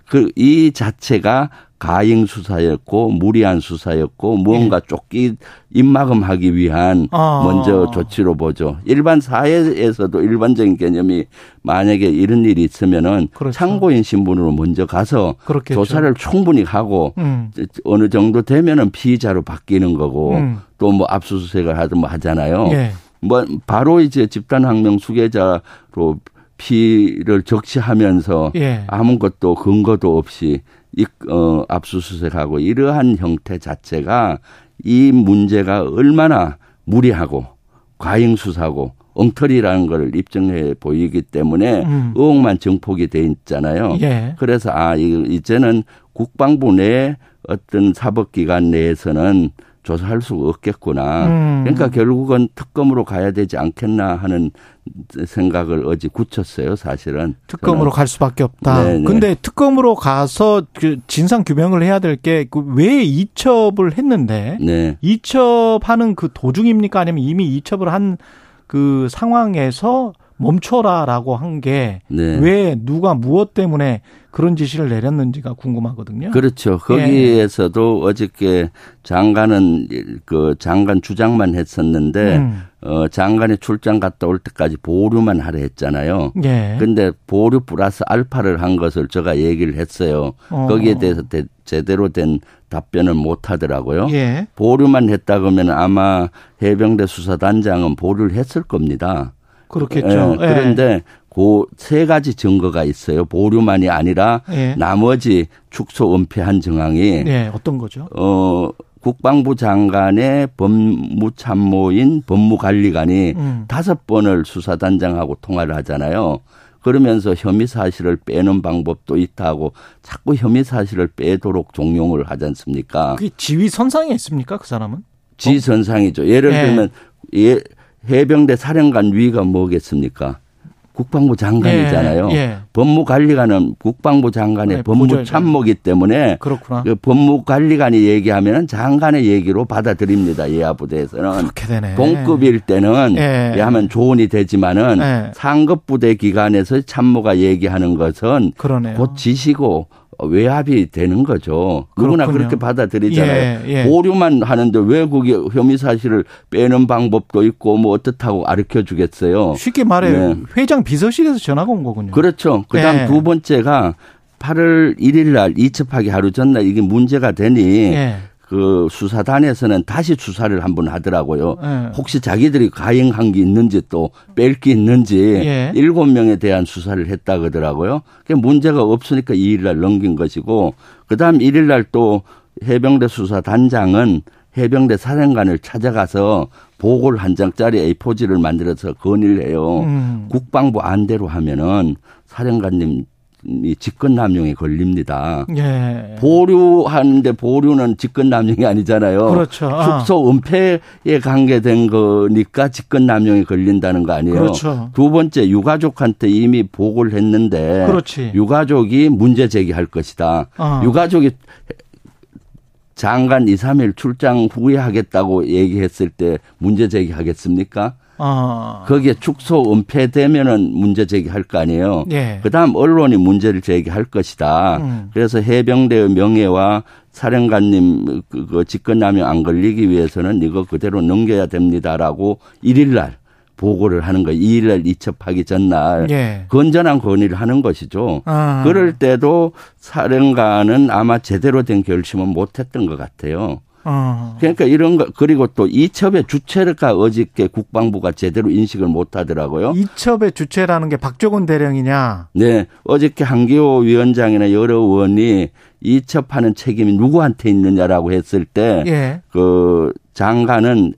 그 이 자체가 가행 수사였고 무리한 수사였고 무언가 쫓기 입막음하기 위한 예. 아. 먼저 조치로 보죠. 일반 사회에서도 일반적인 개념이 만약에 이런 일이 있으면은 그렇죠. 참고인 신분으로 먼저 가서 그렇겠죠. 조사를 충분히 하고 음. 어느 정도 되면은 피의자로 바뀌는 거고 음. 또뭐 압수수색을 하든 뭐 하잖아요. 예. 뭐 바로 이제 집단 항명 수괴자로 피를 적시하면서 예. 아무것도 근거도 없이 이, 어, 압수수색하고 이러한 형태 자체가 이 문제가 얼마나 무리하고 과잉 수사고 엉터리라는 걸 입증해 보이기 때문에 음. 의혹만 증폭이 돼 있잖아요. 예. 그래서 아 이- 이제는 국방부 내 어떤 사법기관 내에서는 조사할 수가 없겠구나. 음. 그러니까 결국은 특검으로 가야 되지 않겠나 하는 생각을 어제 굳혔어요. 사실은 특검으로 저는. 갈 수밖에 없다. 네, 네. 근데 특검으로 가서 그 진상 규명을 해야 될게그왜 이첩을 했는데 네. 이첩하는 그 도중입니까? 아니면 이미 이첩을 한 그 상황에서 멈춰라라고 한 게왜 네. 누가 무엇 때문에 그런 지시를 내렸는지가 궁금하거든요. 그렇죠. 거기에서도 어저께 장관은 그 장관 주장만 했었는데 음. 어 장관이 출장 갔다 올 때까지 보류만 하려 했잖아요. 예. 근데 보류 플러스 알파를 한 것을 제가 얘기를 했어요. 어. 거기에 대해서 대- 제대로 된 답변을 못 하더라고요. 예. 보류만 했다 그러면 아마 해병대 수사단장은 보류를 했을 겁니다. 그렇겠죠. 예, 그런데 그세 가지 증거가 있어요. 보류만이 아니라 예. 나머지 축소 은폐한 정황이 예. 어떤 거죠? 어 국방부 장관의 법무참모인 법무관리관이 음. 다섯 번을 수사단장하고 통화를 하잖아요. 그러면서 혐의 사실을 빼는 방법도 있다고 자꾸 혐의 사실을 빼도록 종용을 하지 않습니까? 그게 지위 선상에 있습니까? 그 사람은? 지선상이죠. 예를 예. 들면 예, 해병대 사령관 위가 뭐겠습니까? 국방부 장관이잖아요. 예, 예. 법무관리관은 국방부 장관의 네, 법무참모기 때문에 그렇구나. 그 법무관리관이 얘기하면 장관의 얘기로 받아들입니다. 예하부대에서는. 그렇게 되네. 동급일 때는 예. 예. 하면 조언이 되지만은 예. 상급 부대 기관에서 참모가 얘기하는 것은 그러네요. 곧 지시고 외압이 되는 거죠. 누구나 그렇군요. 그렇게 받아들이잖아요. 예, 예. 보류만 하는데 왜 그게 혐의 사실을 빼는 방법도 있고 뭐 어떻다고 가르쳐 주겠어요. 쉽게 말해 네. 회장 비서실에서 전화가 온 거군요. 그렇죠. 그다음 예. 두 번째가 8월 1일 날 이첩하기 하루 전날 이게 문제가 되니 예. 그 수사단에서는 다시 수사를 한번 하더라고요. 예. 혹시 자기들이 가행한 게 있는지 또 뺄 게 있는지 예. 일곱 명에 대한 수사를 했다 그러더라고요. 그 문제가 없으니까 2일 날 넘긴 것이고 그다음 1일 날또 해병대 수사단장은 해병대 사령관을 찾아가서 보고를 한 장짜리 A4지를 만들어서 건의를 해요. 음. 국방부 안대로 하면은 사령관님 이 직권남용에 걸립니다. 예. 보류하는데 보류는 직권남용이 아니잖아요. 그렇죠. 아. 축소 은폐에 관계된 거니까 직권남용이 걸린다는 거 아니에요. 그렇죠. 두 번째 유가족한테 이미 보고를 했는데 그렇지. 유가족이 문제 제기할 것이다. 아. 유가족이 장관 2, 3일 출장 후에 하겠다고 얘기했을 때 문제 제기하겠습니까? 아. 거기에 축소 은폐되면은 문제 제기할 거 아니에요. 예. 그다음 언론이 문제를 제기할 것이다. 음. 그래서 해병대의 명예와 사령관님 그, 그 직권남용 안 걸리기 위해서는 이거 그대로 넘겨야 됩니다라고 1일 날 보고를 하는 거. 2일 날 이첩하기 전날 예. 건전한 건의를 하는 것이죠. 아. 그럴 때도 사령관은 아마 제대로 된 결심은 못 했던 것 같아요. 어. 그러니까 이런 거 그리고 또 이첩의 주체가 어저께 국방부가 제대로 인식을 못 하더라고요. 이첩의 주체라는 게 박정훈 대령이냐? 네, 어저께 한기호 위원장이나 여러 의원이 이첩하는 책임이 누구한테 있느냐라고 했을 때, 예. 그 장관은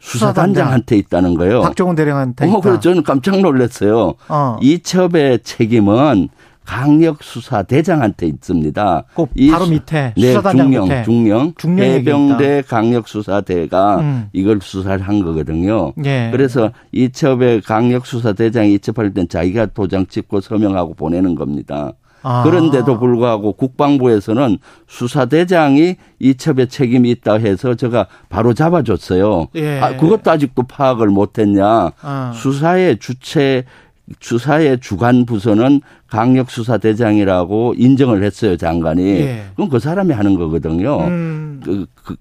수사단장한테 있다는 거예요. 박정훈 대령한테. 어, 그래서 저는 깜짝 놀랐어요. 어. 이첩의 책임은 강력 수사 대장한테 있습니다. 그이 바로 수- 밑에 네, 중령, 밑에. 중령, 중령에게 해병대 강력 수사대가 음. 이걸 수사를 한 거거든요. 예. 그래서 이첩의 강력 수사 대장이 이첩할 땐 자기가 도장 찍고 서명하고 보내는 겁니다. 아. 그런데도 불구하고 국방부에서는 수사대장이 이첩에 책임이 있다 해서 제가 바로 잡아줬어요. 예. 아, 그것도 아직도 파악을 못했냐. 아. 수사의 주체 수사의 주관 부서는 강력수사대장이라고 인정을 했어요 장관이. 예. 그럼 그 사람이 하는 거거든요. 음. 그, 그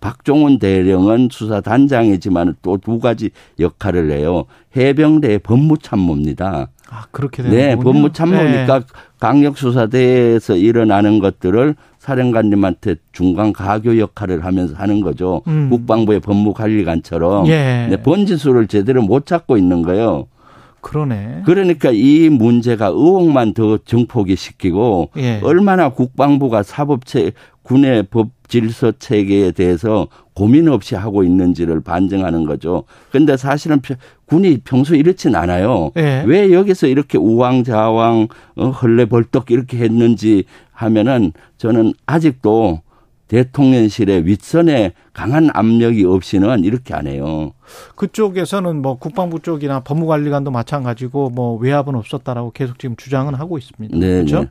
박종훈 대령은 수사단장이지만 또 두 가지 역할을 해요. 해병대의 법무참모입니다. 아, 그렇게 네, 되는군요. 법무참모니까 네. 강력수사대에서 일어나는 것들을 사령관님한테 중간 가교 역할을 하면서 하는 거죠. 음. 국방부의 법무관리관처럼 예. 네, 본질수를 제대로 못 찾고 있는 거예요. 그러네. 그러니까 이 문제가 의혹만 더 증폭이 시키고 예. 얼마나 국방부가 사법체 군의 법 질서 체계에 대해서 고민 없이 하고 있는지를 반증하는 거죠. 근데 사실은 펴- 군이 평소 이렇진 않아요. 예. 왜 여기서 이렇게 우왕좌왕 어, 헐레벌떡 이렇게 했는지 하면은 저는 아직도 대통령실의 윗선에 강한 압력이 없이는 이렇게 안 해요. 그쪽에서는 뭐 국방부 쪽이나 법무관리관도 마찬가지고 뭐 외압은 없었다라고 계속 지금 주장은 하고 있습니다. 네, 그렇죠? 네.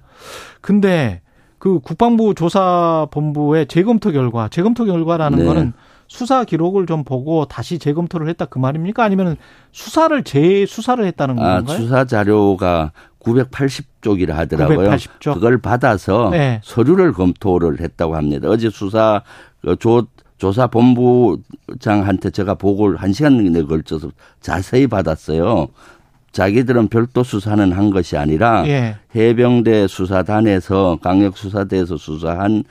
근데 그 국방부 조사본부의 재검토 결과, 재검토 결과라는 네. 거는 수사 기록을 좀 보고 다시 재검토를 했다 그 말입니까? 아니면 수사를 재수사를 했다는 아, 건가요? 수사 자료가 980쪽이라 하더라고요. 980쪽. 그걸 받아서 네. 서류를 검토를 했다고 합니다. 어제 수사 그조 조사 본부장한테 제가 보고를 한 시간에 걸쳐서 자세히 받았어요. 자기들은 별도 수사는 한 것이 아니라 예. 해병대 수사단에서 강력 수사대에서 수사한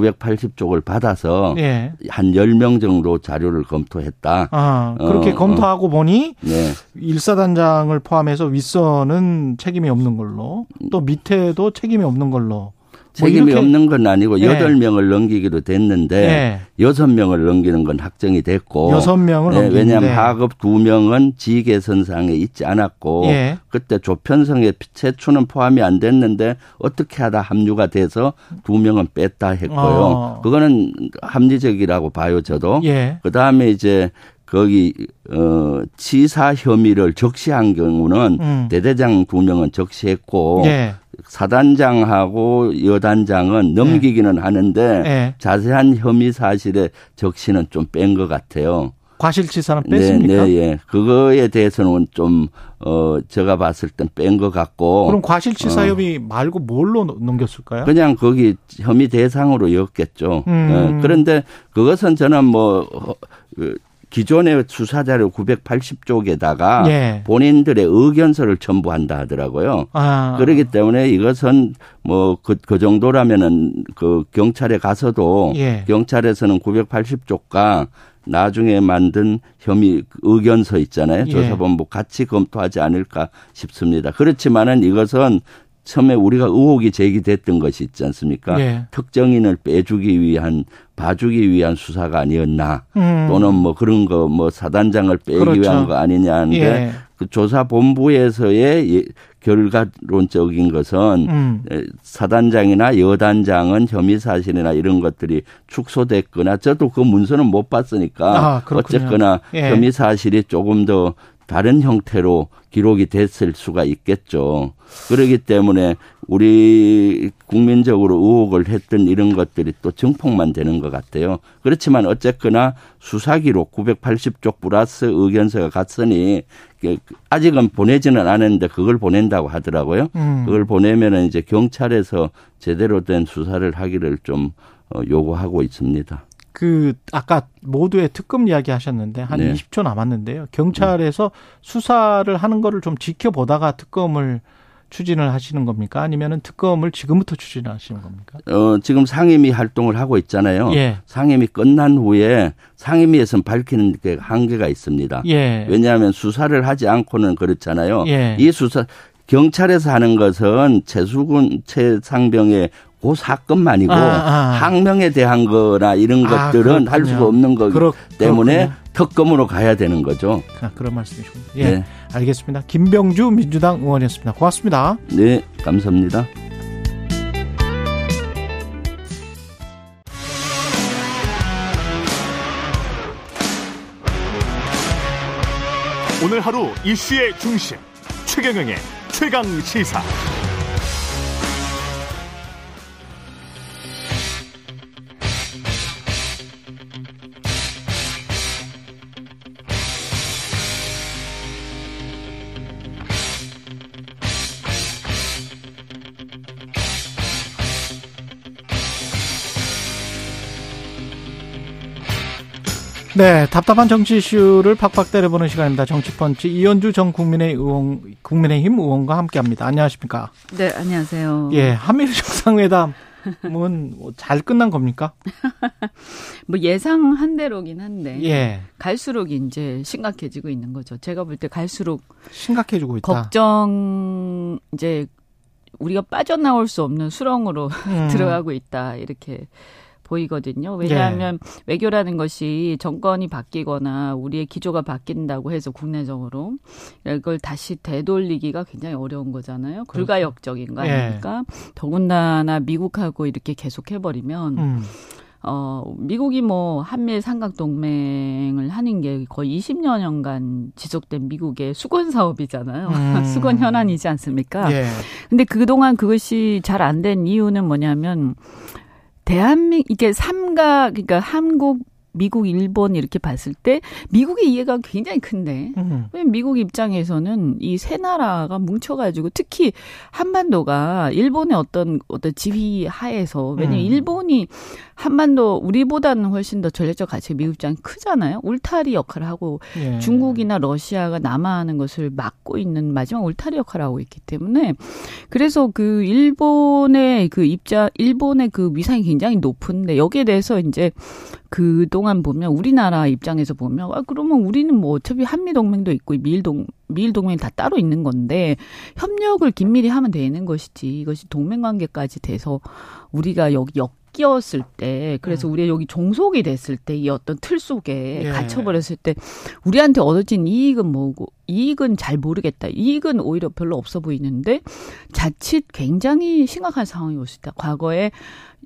980쪽을 받아서 예. 한 10명 정도 자료를 검토했다. 아, 그렇게 어, 검토하고 보니 네. 일사단장을 포함해서 윗선은 책임이 없는 걸로 또 밑에도 책임이 없는 걸로 뭐 책임이 이렇게- 없는 건 아니고 네. 여덟 명을 넘기기로 됐는데 네. 여섯 명을 넘기는 건 확정이 됐고 여섯 명을 네, 왜냐하면 하급 두 명은 지계선상에 있지 않았고 예. 그때 조편성에 최초는 포함이 안 됐는데 어떻게 하다 합류가 돼서 두 명은 뺐다 했고요. 어. 그거는 합리적이라고 봐요 저도. 예. 그 다음에 이제 거기 어 치사 혐의를 적시한 경우는 음. 대대장 두 명은 적시했고 예. 사단장하고 여단장은 넘기기는 하는데 예. 자세한 혐의 사실의 적시는 좀 뺀 것 같아요. 과실치사는 뺐습니까? 네, 네, 예. 그거에 대해서는 좀, 어, 제가 봤을 땐 뺀 것 같고. 그럼 과실치사 혐의 말고 뭘로 넘- 넘겼을까요? 그냥 거기 혐의 대상으로 였겠죠. 음. 예, 그런데 그것은 저는 뭐, 어, 그 기존의 수사 자료 980쪽에다가 예. 본인들의 의견서를 첨부한다 하더라고요. 아. 그렇기 때문에 이것은 뭐그 그 정도라면은 그 경찰에 가서도 예. 경찰에서는 980쪽과 나중에 만든 혐의 의견서 있잖아요. 예. 조사본부 같이 검토하지 않을까 싶습니다. 그렇지만은 이것은 처음에 우리가 의혹이 제기됐던 것이 있지 않습니까? 예. 특정인을 빼주기 위한 봐주기 위한 수사가 아니었나 음. 또는 뭐 그런 거 뭐 사단장을 빼기 그렇죠. 위한 거 아니냐는데 예. 그 조사본부에서의 예- 결과론적인 것은 음. 에, 사단장이나 여단장은 혐의 사실이나 이런 것들이 축소됐거나 저도 그 문서는 못 봤으니까 아. 어쨌거나 예. 혐의 사실이 조금 더 다른 형태로 기록이 됐을 수가 있겠죠. 그렇기 때문에 우리 국민적으로 의혹을 했던 이런 것들이 또 증폭만 되는 것 같아요. 그렇지만 어쨌거나 수사 기록 980쪽 플러스 의견서가 갔으니 그 아직은 보내지는 않았는데 그걸 보낸다고 하더라고요. 음. 그걸 보내면은 이제 경찰에서 제대로 된 수사를 하기를 좀 어, 요구하고 있습니다. 그 아까 모두의 특검 이야기 하셨는데 한 네. 20초 남았는데요. 경찰에서 수사를 하는 거를 좀 지켜보다가 특검을 추진을 하시는 겁니까? 아니면은 특검을 지금부터 추진하시는 겁니까? 어, 지금 상임위 활동을 하고 있잖아요. 예. 상임위 끝난 후에 상임위에서는 밝히는 게 한계가 있습니다. 예. 왜냐하면 수사를 하지 않고는 그렇잖아요. 예. 이 수사 경찰에서 하는 것은 최수근 최상병의 그 사건만이고 아, 아. 항명에 대한 거나 이런 아, 것들은 할. 수가 없는 거기 그렇- 때문에 그렇군요. 특검으로 가야 되는 거죠. 아, 그런 말씀이시군요. 예. 네. 알겠습니다. 김병주 민주당 의원이었습니다. 고맙습니다. 네, 감사합니다. 오늘 하루 이슈의 중심 최경영의 최강 시사. 네, 답답한 정치 이슈를 팍팍 때려보는 시간입니다. 정치펀치 이현주 전 국민의 의원, 국민의힘 의원과 함께합니다. 안녕하십니까? 네, 안녕하세요. 예, 한미일 정상회담은 뭐잘 끝난 겁니까? (laughs) 뭐 예상한 대로긴 한데 예, 갈수록 이제 심각해지고 있는 거죠. 제가 볼 때 갈수록 심각해지고 있다. 걱정 이제 우리가 빠져나올 수 없는 수렁으로 음, (laughs) 들어가고 있다 이렇게 보이거든요. 왜냐하면 예. 외교라는 것이 정권이 바뀌거나 우리의 기조가 바뀐다고 해서 국내적으로 이걸 다시 되돌리기가 굉장히 어려운 거잖아요. 불가역적인 거 예. 아닙니까? 더군다나 미국하고 이렇게 계속 해버리면 음, 어, 미국이 뭐 한미일 삼각 동맹을 하는 게 거의 20여년간 지속된 미국의 수건 사업이잖아요. 음. (laughs) 수건 현안이지 않습니까? 예, 근데 그동안 그것이 잘 안 된 이유는 뭐냐면 대한민 이게 삼각 그러니까 한국 미국, 일본 이렇게 봤을 때 미국의 이해가 굉장히 큰데 음, 미국 입장에서는 이 세 나라가 뭉쳐가지고 특히 한반도가 일본의 어떤 어떤 지휘 하에서 왜냐면 음. 일본이 한반도 우리보다는 훨씬 더 전략적 가치가 미국 입장이 크잖아요. 울타리 역할을 하고 예. 중국이나 러시아가 남하하는 것을 막고 있는 마지막 울타리 역할을 하고 있기 때문에 그래서 그 일본의 그 입장 일본의 그 위상이 굉장히 높은데 여기에 대해서 이제 그 동안 보면 우리나라 입장에서 보면 아 그러면 우리는 뭐 어차피 한미 동맹도 있고 미일 동 미일 동맹이 다 따로 있는 건데 협력을 긴밀히 하면 되는 것이지 이것이 동맹 관계까지 돼서 우리가 여기 역 끼었을 때 그래서 우리가 여기 종속이 됐을 때 이 어떤 틀 속에 예. 갇혀버렸을 때 우리한테 얻어진 이익은 뭐고 이익은 잘 모르겠다. 이익은 오히려 별로 없어 보이는데 자칫 굉장히 심각한 상황이 올 수 있다. 과거에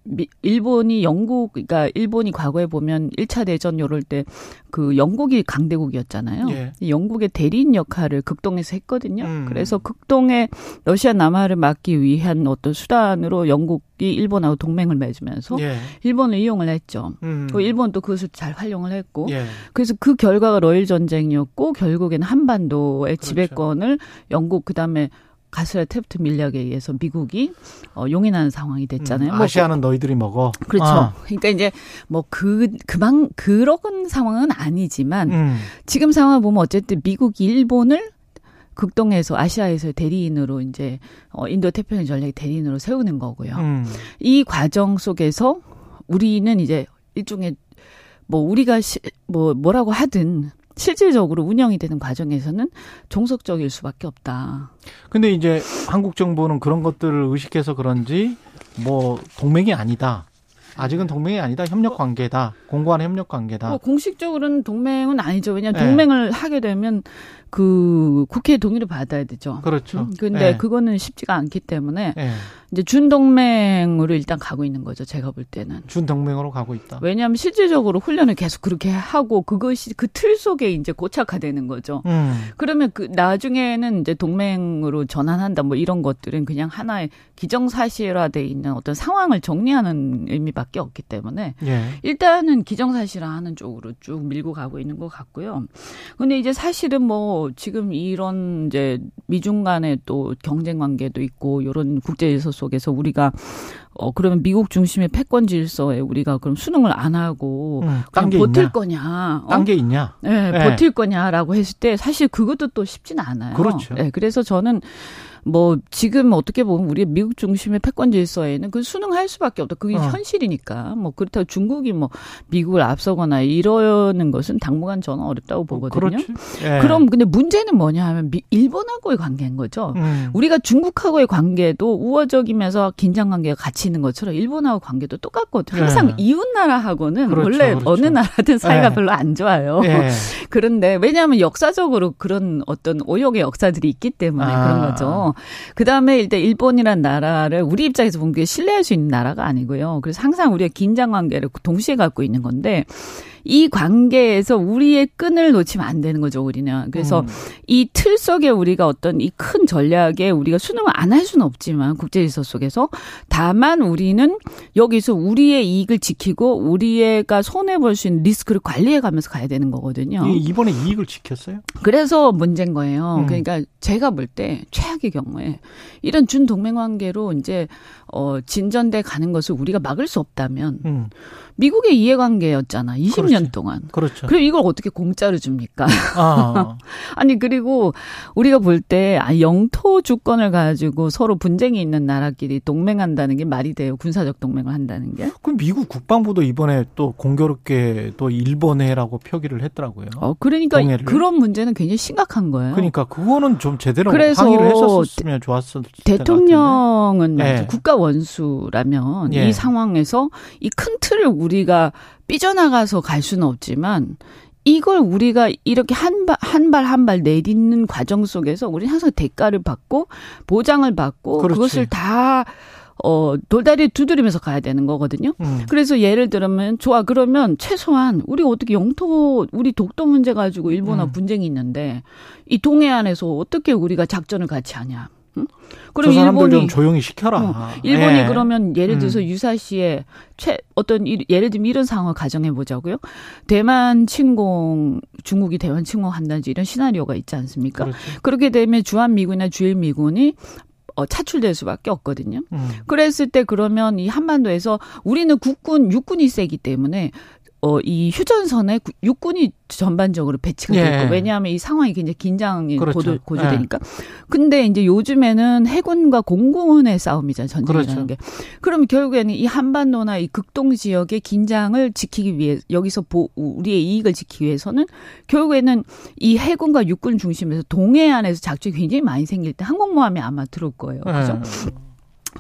미, 일본이 영국 그러니까 일본이 과거에 보면 1차 대전 요럴 때 그 영국이 강대국이었잖아요. 예. 이 영국의 대리인 역할을 극동에서 했거든요. 음. 그래서 극동에 러시아 남하를 막기 위한 어떤 수단으로 영국이 일본하고 동맹을 맺으면서 예, 일본을 이용을 했죠. 음, 그 일본도 그것을 잘 활용을 했고 예, 그래서 그 결과가 러일 전쟁이었고 결국에는 한반도의 그렇죠. 지배권을 영국 그다음에 가스라 테프트 밀약에 의해서 미국이 어, 용인하는 상황이 됐잖아요. 음, 뭐 아시아는 너희들이 먹어. 그렇죠. 아, 그러니까 이제 뭐 그 그만 그런 상황은 아니지만 음, 지금 상황을 보면 어쨌든 미국이 일본을 극동에서 아시아에서 대리인으로 이제 어 인도 태평양 전략 대리인으로 세우는 거고요. 음, 이 과정 속에서 우리는 이제 일종의 뭐 우리가 시, 뭐 뭐라고 하든 실질적으로 운영이 되는 과정에서는 종속적일 수밖에 없다. 근데 이제 한국 정부는 그런 것들을 의식해서 그런지 뭐 동맹이 아니다. 아직은 동맹이 아니다. 협력 관계다. 공고한 협력 관계다. 뭐 공식적으로는 동맹은 아니죠. 왜냐하면 네. 동맹을 하게 되면 그 국회 동의를 받아야 되죠. 그렇죠. 음, 근데 예. 그거는 쉽지가 않기 때문에 예. 이제 준동맹으로 일단 가고 있는 거죠. 제가 볼 때는. 준 동맹으로 가고 있다. 왜냐하면 실질적으로 훈련을 계속 그렇게 하고 그것이 그 틀 속에 이제 고착화되는 거죠. 음. 그러면 그 나중에는 이제 동맹으로 전환한다 뭐 이런 것들은 그냥 하나의 기정사실화돼 있는 어떤 상황을 정리하는 의미밖에 없기 때문에 예. 일단은 기정사실화하는 쪽으로 쭉 밀고 가고 있는 것 같고요. 근데 이제 사실은 뭐 지금 이런 이제 미중 간의 또 경쟁 관계도 있고 이런 국제 질서 속에서 우리가 어 그러면 미국 중심의 패권 질서에 우리가 그럼 수능을 안 하고 음, 그냥 딴게 버틸 있냐? 거냐? 어? 딴게 있냐? 네, 네. 버틸 거냐라고 했을 때 사실 그것도 또 쉽지는 않아요. 그렇죠. 네, 그래서 저는 뭐 지금 어떻게 보면 우리 미국 중심의 패권 질서에는 그 순응할 수밖에 없다. 그게 어. 현실이니까. 뭐 그렇다고 중국이 뭐 미국을 앞서거나 이러는 것은 당분간 저는 어렵다고 보거든요. 그렇지. 예. 그럼 근데 문제는 뭐냐 하면 미, 일본하고의 관계인 거죠. 음. 우리가 중국하고의 관계도 우호적이면서 긴장 관계가 같이 있는 것처럼 일본하고 관계도 똑같거든요. 항상 네. 이웃 나라하고는 그렇죠, 원래 그렇죠. 어느 나라든 사이가 네. 별로 안 좋아요. 예. (laughs) 그런데 왜냐하면 역사적으로 그런 어떤 오역의 역사들이 있기 때문에 아. 그런 거죠. 그 다음에 일단 일본이란 나라를 우리 입장에서 보면 그게 신뢰할 수 있는 나라가 아니고요. 그래서 항상 우리가 긴장 관계를 동시에 갖고 있는 건데 이 관계에서 우리의 끈을 놓치면 안 되는 거죠, 우리는. 그래서 음. 이틀 속에 우리가 어떤 이 큰 전략에 우리가 수능을 안 할 수는 없지만 국제 질서 속에서 다만 우리는 여기서 우리의 이익을 지키고 우리가 손해 볼 수 있는 리스크를 관리해 가면서 가야 되는 거거든요. 이- 이번에 이익을 지켰어요? 그래서 문제인 거예요. 음. 그러니까 제가 볼 때 최악의 경우에 이런 준 동맹 관계로 이제 어 진전돼 가는 것을 우리가 막을 수 없다면 음. 미국의 이해관계였잖아. 20년 30년 동안. 그렇죠. 그리고 이걸 어떻게 공짜로 줍니까? 아, (laughs) 아니 그리고 우리가 볼 때 아, 영토 주권을 가지고 서로 분쟁이 있는 나라끼리 동맹한다는 게 말이 돼요. 군사적 동맹을 한다는 게. 그럼 미국 국방부도 이번에 또 공교롭게 또 일본해라고 표기를 했더라고요. 어 그러니까 동해를. 그런 문제는 굉장히 심각한 거예요. 그러니까 그거는 좀 제대로 그래서 항의를 했었으면 좋았을 텐데. 대통령은 예. 말이죠. 국가 원수라면 예. 이 상황에서 이 큰 틀을 우리가 삐져나가서 갈 수는 없지만 이걸 우리가 이렇게 한 발 한 발 한 발 내딛는 과정 속에서 우리는 항상 대가를 받고 보장을 받고 그렇지. 그것을 다 어, 돌다리 두드리면서 가야 되는 거거든요. 음. 그래서 예를 들면 좋아 그러면 최소한 우리 어떻게 영토 우리 독도 문제 가지고 일본하고 음. 분쟁이 있는데 이 동해안에서 어떻게 우리가 작전을 같이 하냐? 응? 저 그럼 일본이 좀 조용히 시켜라. 어, 일본이 예. 그러면 예를 들어서 음. 유사시에 최 어떤 일, 예를 들면 이런 상황을 가정해 보자고요. 대만 침공 중국이 대만 침공한다든지 이런 시나리오가 있지 않습니까? 그렇죠. 그렇게 되면 주한 미군이나 주일 미군이 어, 차출될 수밖에 없거든요. 음. 그랬을 때 그러면 이 한반도에서 우리는 국군 육군이 세기 때문에 어, 이 휴전선에 구- 육군이 전반적으로 배치가 예. 되고 왜냐하면 이 상황이 굉장히 긴장이 그렇죠. 고조, 고조되니까. 근데 이제 요즘에는 해군과 공군의 싸움이잖아요. 전쟁이라는 그렇죠. 게. 그럼 결국에는 이 한반도나 이 극동 지역의 긴장을 지키기 위해 여기서 보, 우리의 이익을 지키기 위해서는 결국에는 이 해군과 육군 중심에서 동해안에서 작전이 굉장히 많이 생길 때 항공모함이 아마 들어올 거예요. 그죠? 예.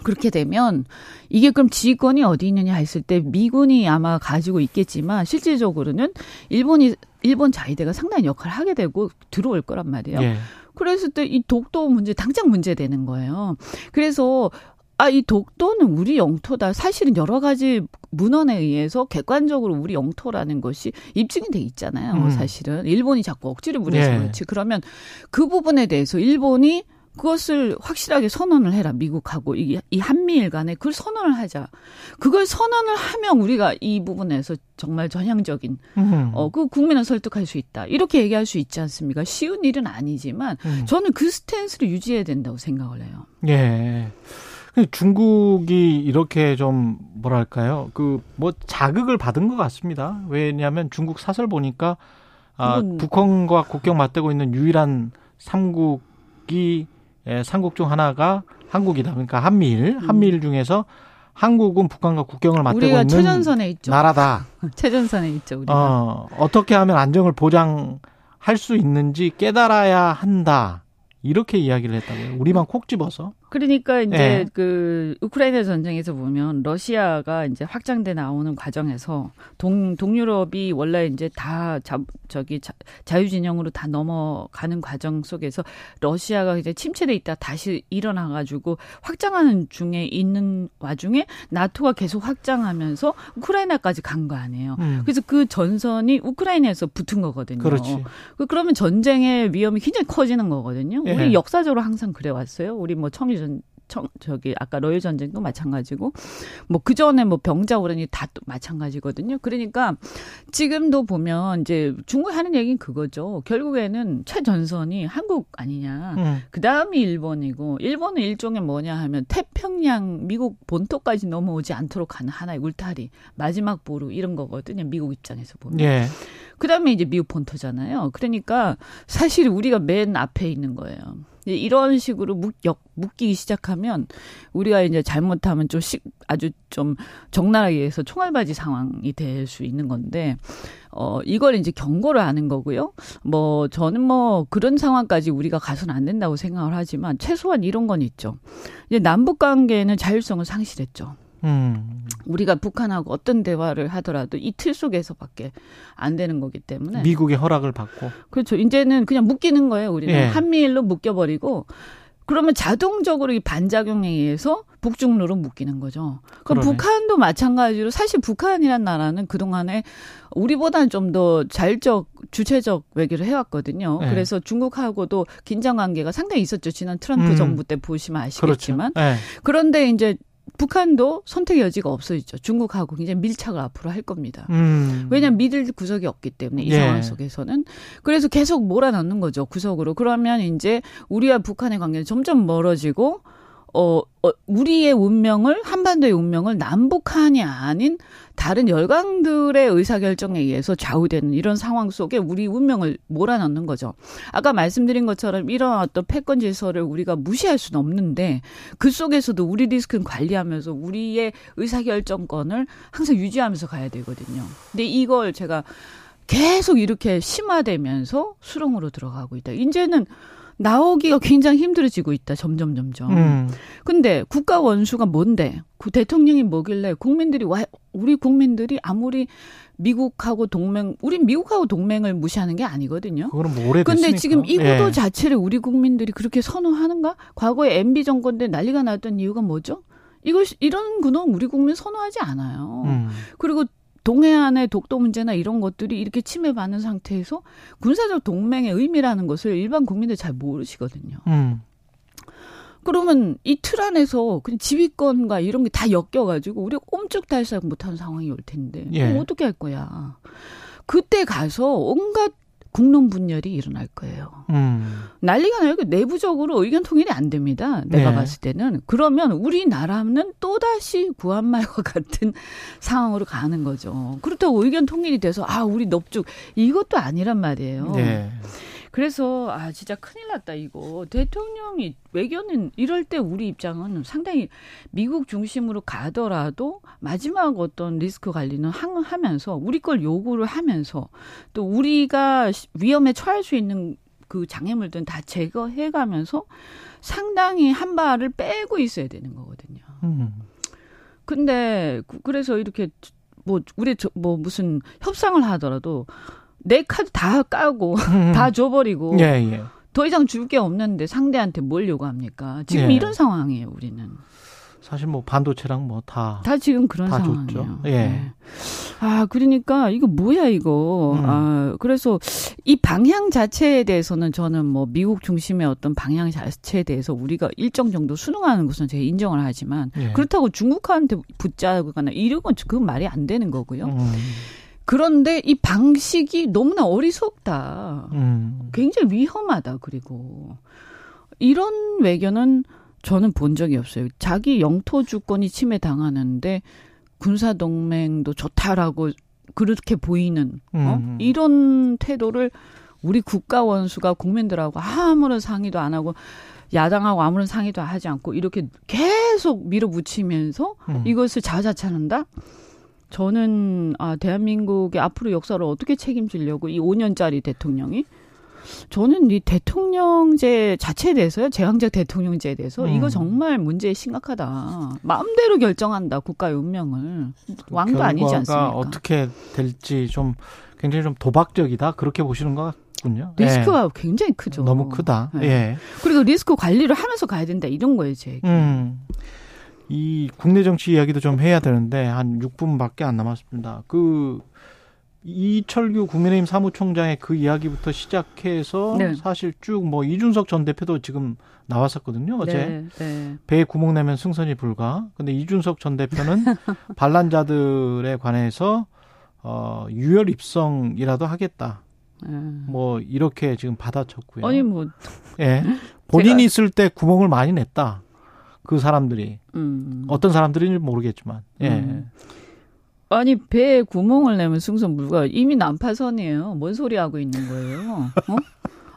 그렇게 되면 이게 그럼 지휘권이 어디 있느냐 했을 때 미군이 아마 가지고 있겠지만 실질적으로는 일본이 일본 자위대가 상당히 역할을 하게 되고 들어올 거란 말이에요. 예. 그랬을 때 이 독도 문제 당장 문제 되는 거예요. 그래서 아, 이 독도는 우리 영토다. 사실은 여러 가지 문헌에 의해서 객관적으로 우리 영토라는 것이 입증이 돼 있잖아요. 음. 사실은. 일본이 자꾸 억지를 부려서 예. 그렇지. 그러면 그 부분에 대해서 일본이 그것을 확실하게 선언을 해라. 미국하고 이, 이 한미일 간에 그걸 선언을 하자. 그걸 선언을 하면 우리가 이 부분에서 정말 전향적인 음. 어, 그 국민을 설득할 수 있다. 이렇게 얘기할 수 있지 않습니까? 쉬운 일은 아니지만 음. 저는 그 스탠스를 유지해야 된다고 생각을 해요. 예. 근데 중국이 이렇게 좀 뭐랄까요? 그 뭐 자극을 받은 것 같습니다. 왜냐하면 중국 사설 보니까 아, 북한과 국경 맞대고 있는 유일한 삼국이 예, 삼국 중 하나가 한국이다. 그러니까 한미일, 한미일 중에서 한국은 북한과 국경을 맞대고 음. 우리가 있는 최전선에 있죠. 나라다. (laughs) 최전선에 있죠. 우리가. 어, 어떻게 하면 안정을 보장할 수 있는지 깨달아야 한다. 이렇게 이야기를 했다고요. 우리만 콕 집어서. 그러니까 이제 예. 그 우크라이나 전쟁에서 보면 러시아가 이제 확장돼 나오는 과정에서 동 동유럽이 원래 이제 다 자, 저기 자, 자유 진영으로 다 넘어가는 과정 속에서 러시아가 이제 침체돼 있다 다시 일어나 가지고 확장하는 중에 있는 와중에 나토가 계속 확장하면서 우크라이나까지 간 거 아니에요. 음. 그래서 그 전선이 우크라이나에서 붙은 거거든요. 그렇지. 그 그러면 전쟁의 위험이 굉장히 커지는 거거든요. 예. 우리 역사적으로 항상 그래 왔어요. 우리 뭐 청일 전 청 저기 아까 러일 전쟁도 마찬가지고 뭐 그 전에 뭐 병자호란이 다 또 마찬가지거든요. 그러니까 지금도 보면 이제 중국이 하는 얘기는 그거죠. 결국에는 최전선이 한국 아니냐. 음. 그 다음이 일본이고 일본은 일종의 뭐냐 하면 태평양 미국 본토까지 넘어오지 않도록 하는 하나의 울타리 마지막 보루 이런 거거든요. 미국 입장에서 보면. 예. 그 다음에 이제 미국 본토잖아요. 그러니까 사실 우리가 맨 앞에 있는 거예요. 이제 이런 식으로 묶, 역, 묶이기 시작하면 우리가 이제 잘못하면 좀 식, 아주 좀 적나라하게 해서 총알바지 상황이 될 수 있는 건데 어 이걸 이제 경고를 하는 거고요. 뭐 저는 뭐 그런 상황까지 우리가 가서는 안 된다고 생각을 하지만 최소한 이런 건 있죠. 이제 남북 관계는 자율성을 상실했죠. 음. 우리가 북한하고 어떤 대화를 하더라도 이 틀 속에서밖에 안 되는 거기 때문에 미국의 허락을 받고. 그렇죠. 이제는 그냥 묶이는 거예요. 우리는 예. 한미일로 묶여버리고 그러면 자동적으로 이 반작용에 의해서 북중로로 묶이는 거죠. 그럼 그러네. 북한도 마찬가지로 사실 북한이란 나라는 그 동안에 우리보다는 좀 더 자율적 주체적 외교를 해왔거든요. 예. 그래서 중국하고도 긴장 관계가 상당히 있었죠. 지난 트럼프 음. 정부 때 보시면 아시겠지만 그렇죠. 예. 그런데 이제 북한도 선택 여지가 없어지죠. 중국하고 굉장히 밀착을 앞으로 할 겁니다. 음. 왜냐하면 믿을 구석이 없기 때문에 이 예. 상황 속에서는 그래서 계속 몰아넣는 거죠 구석으로 그러면 이제 우리와 북한의 관계는 점점 멀어지고 어, 어, 우리의 운명을, 한반도의 운명을 남북한이 아닌 다른 열강들의 의사결정에 의해서 좌우되는 이런 상황 속에 우리 운명을 몰아넣는 거죠. 아까 말씀드린 것처럼 이런 어떤 패권 질서를 우리가 무시할 수는 없는데 그 속에서도 우리 리스크는 관리하면서 우리의 의사결정권을 항상 유지하면서 가야 되거든요. 근데 이걸 제가 계속 이렇게 심화되면서 수렁으로 들어가고 있다. 이제는 나오기가 굉장히 힘들어지고 있다. 점점 점점. 음. 근데 국가 원수가 뭔데? 그 대통령이 뭐길래 국민들이 와 우리 국민들이 아무리 미국하고 동맹 우리 미국하고 동맹을 무시하는 게 아니거든요. 그거는 뭐 오래됐으니까. 근데 지금 이 구도 예. 자체를 우리 국민들이 그렇게 선호하는가? 과거에 MB 정권 때 난리가 났던 이유가 뭐죠? 이걸 이런 군은 우리 국민 선호하지 않아요. 음. 그리고 동해안의 독도 문제나 이런 것들이 이렇게 침해받는 상태에서 군사적 동맹의 의미라는 것을 일반 국민들 잘 모르시거든요. 음. 그러면 이 틀 안에서 그냥 지휘권과 이런 게 다 엮여가지고 우리가 꼼짝달싹 못하는 상황이 올 텐데 예. 그럼 어떻게 할 거야? 그때 가서 온갖 국론 분열이 일어날 거예요. 음. 난리가 나요. 그 내부적으로 의견 통일이 안 됩니다. 내가 네. 봤을 때는. 그러면 우리나라는 또다시 구한말과 (laughs) 같은 상황으로 가는 거죠. 그렇다고 의견 통일이 돼서 아, 우리 넙죽 이것도 아니란 말이에요. 예. 그래서 아 진짜 큰일 났다 이거 대통령이 외교는 이럴 때 우리 입장은 상당히 미국 중심으로 가더라도 마지막 어떤 리스크 관리는 항- 하면서 우리 걸 요구를 하면서 또 우리가 시- 위험에 처할 수 있는 그 장애물들은 다 제거해 가면서 상당히 한 발을 빼고 있어야 되는 거거든요. 음. 근데 그- 그래서 이렇게 뭐 우리 저- 뭐 무슨 협상을 하더라도 내 카드 다 까고 다 줘버리고 음. 예, 예. 더 이상 줄 게 없는데 상대한테 뭘 요구합니까? 지금 예. 이런 상황이에요, 우리는. 사실 뭐 반도체랑 뭐 다. 다 지금 그런 다 상황이에요. 줬죠. 예. 네. 아, 그러니까 이거 뭐야 이거. 음. 아, 그래서 이 방향 자체에 대해서는 저는 뭐 미국 중심의 어떤 방향 자체에 대해서 우리가 일정 정도 순응하는 것은 제가 인정을 하지만 예. 그렇다고 중국한테 붙자거나 이런 건 그건 말이 안 되는 거고요. 음. 그런데 이 방식이 너무나 어리석다. 음. 굉장히 위험하다. 그리고 이런 외교는 저는 본 적이 없어요. 자기 영토 주권이 침해 당하는데 군사 동맹도 좋다라고 그렇게 보이는 어? 음. 이런 태도를 우리 국가 원수가 국민들하고 아무런 상의도 안 하고 야당하고 아무런 상의도 하지 않고 이렇게 계속 밀어붙이면서 음. 이것을 자자찬한다? 저는 아 대한민국의 앞으로 역사를 어떻게 책임지려고 이 5년짜리 대통령이 저는 이 대통령제 자체에 대해서요 제왕적 대통령제에 대해서 음. 이거 정말 문제 심각하다 마음대로 결정한다 국가의 운명을 왕도 아니지 않습니까 어떻게 될지 좀 굉장히 좀 도박적이다 그렇게 보시는 것 같군요. 리스크가 굉장히 크죠 예. 너무 크다. 네. 예. 그리고 리스크 관리를 하면서 가야 된다 이런 거예요 제. 음. 이 국내 정치 이야기도 좀 해야 되는데 한 6분밖에 안 남았습니다. 그 이철규 국민의힘 사무총장의 그 이야기부터 시작해서 네. 사실 쭉 뭐 이준석 전 대표도 지금 나왔었거든요. 어제 네, 네. 배에 구멍 내면 승선이 불가. 근데 이준석 전 대표는 (laughs) 반란자들에 관해서 어 유혈 입성이라도 하겠다. 네. 뭐 이렇게 지금 받아쳤고요. 아니 뭐 예. (laughs) 본인이 제가- 있을 때 구멍을 많이 냈다. 그 사람들이 음. 어떤 사람들인지 모르겠지만. 예. 음. 아니 배에 구멍을 내면 승선 불가 이미 난파선이에요. 뭔 소리 하고 있는 거예요? 어?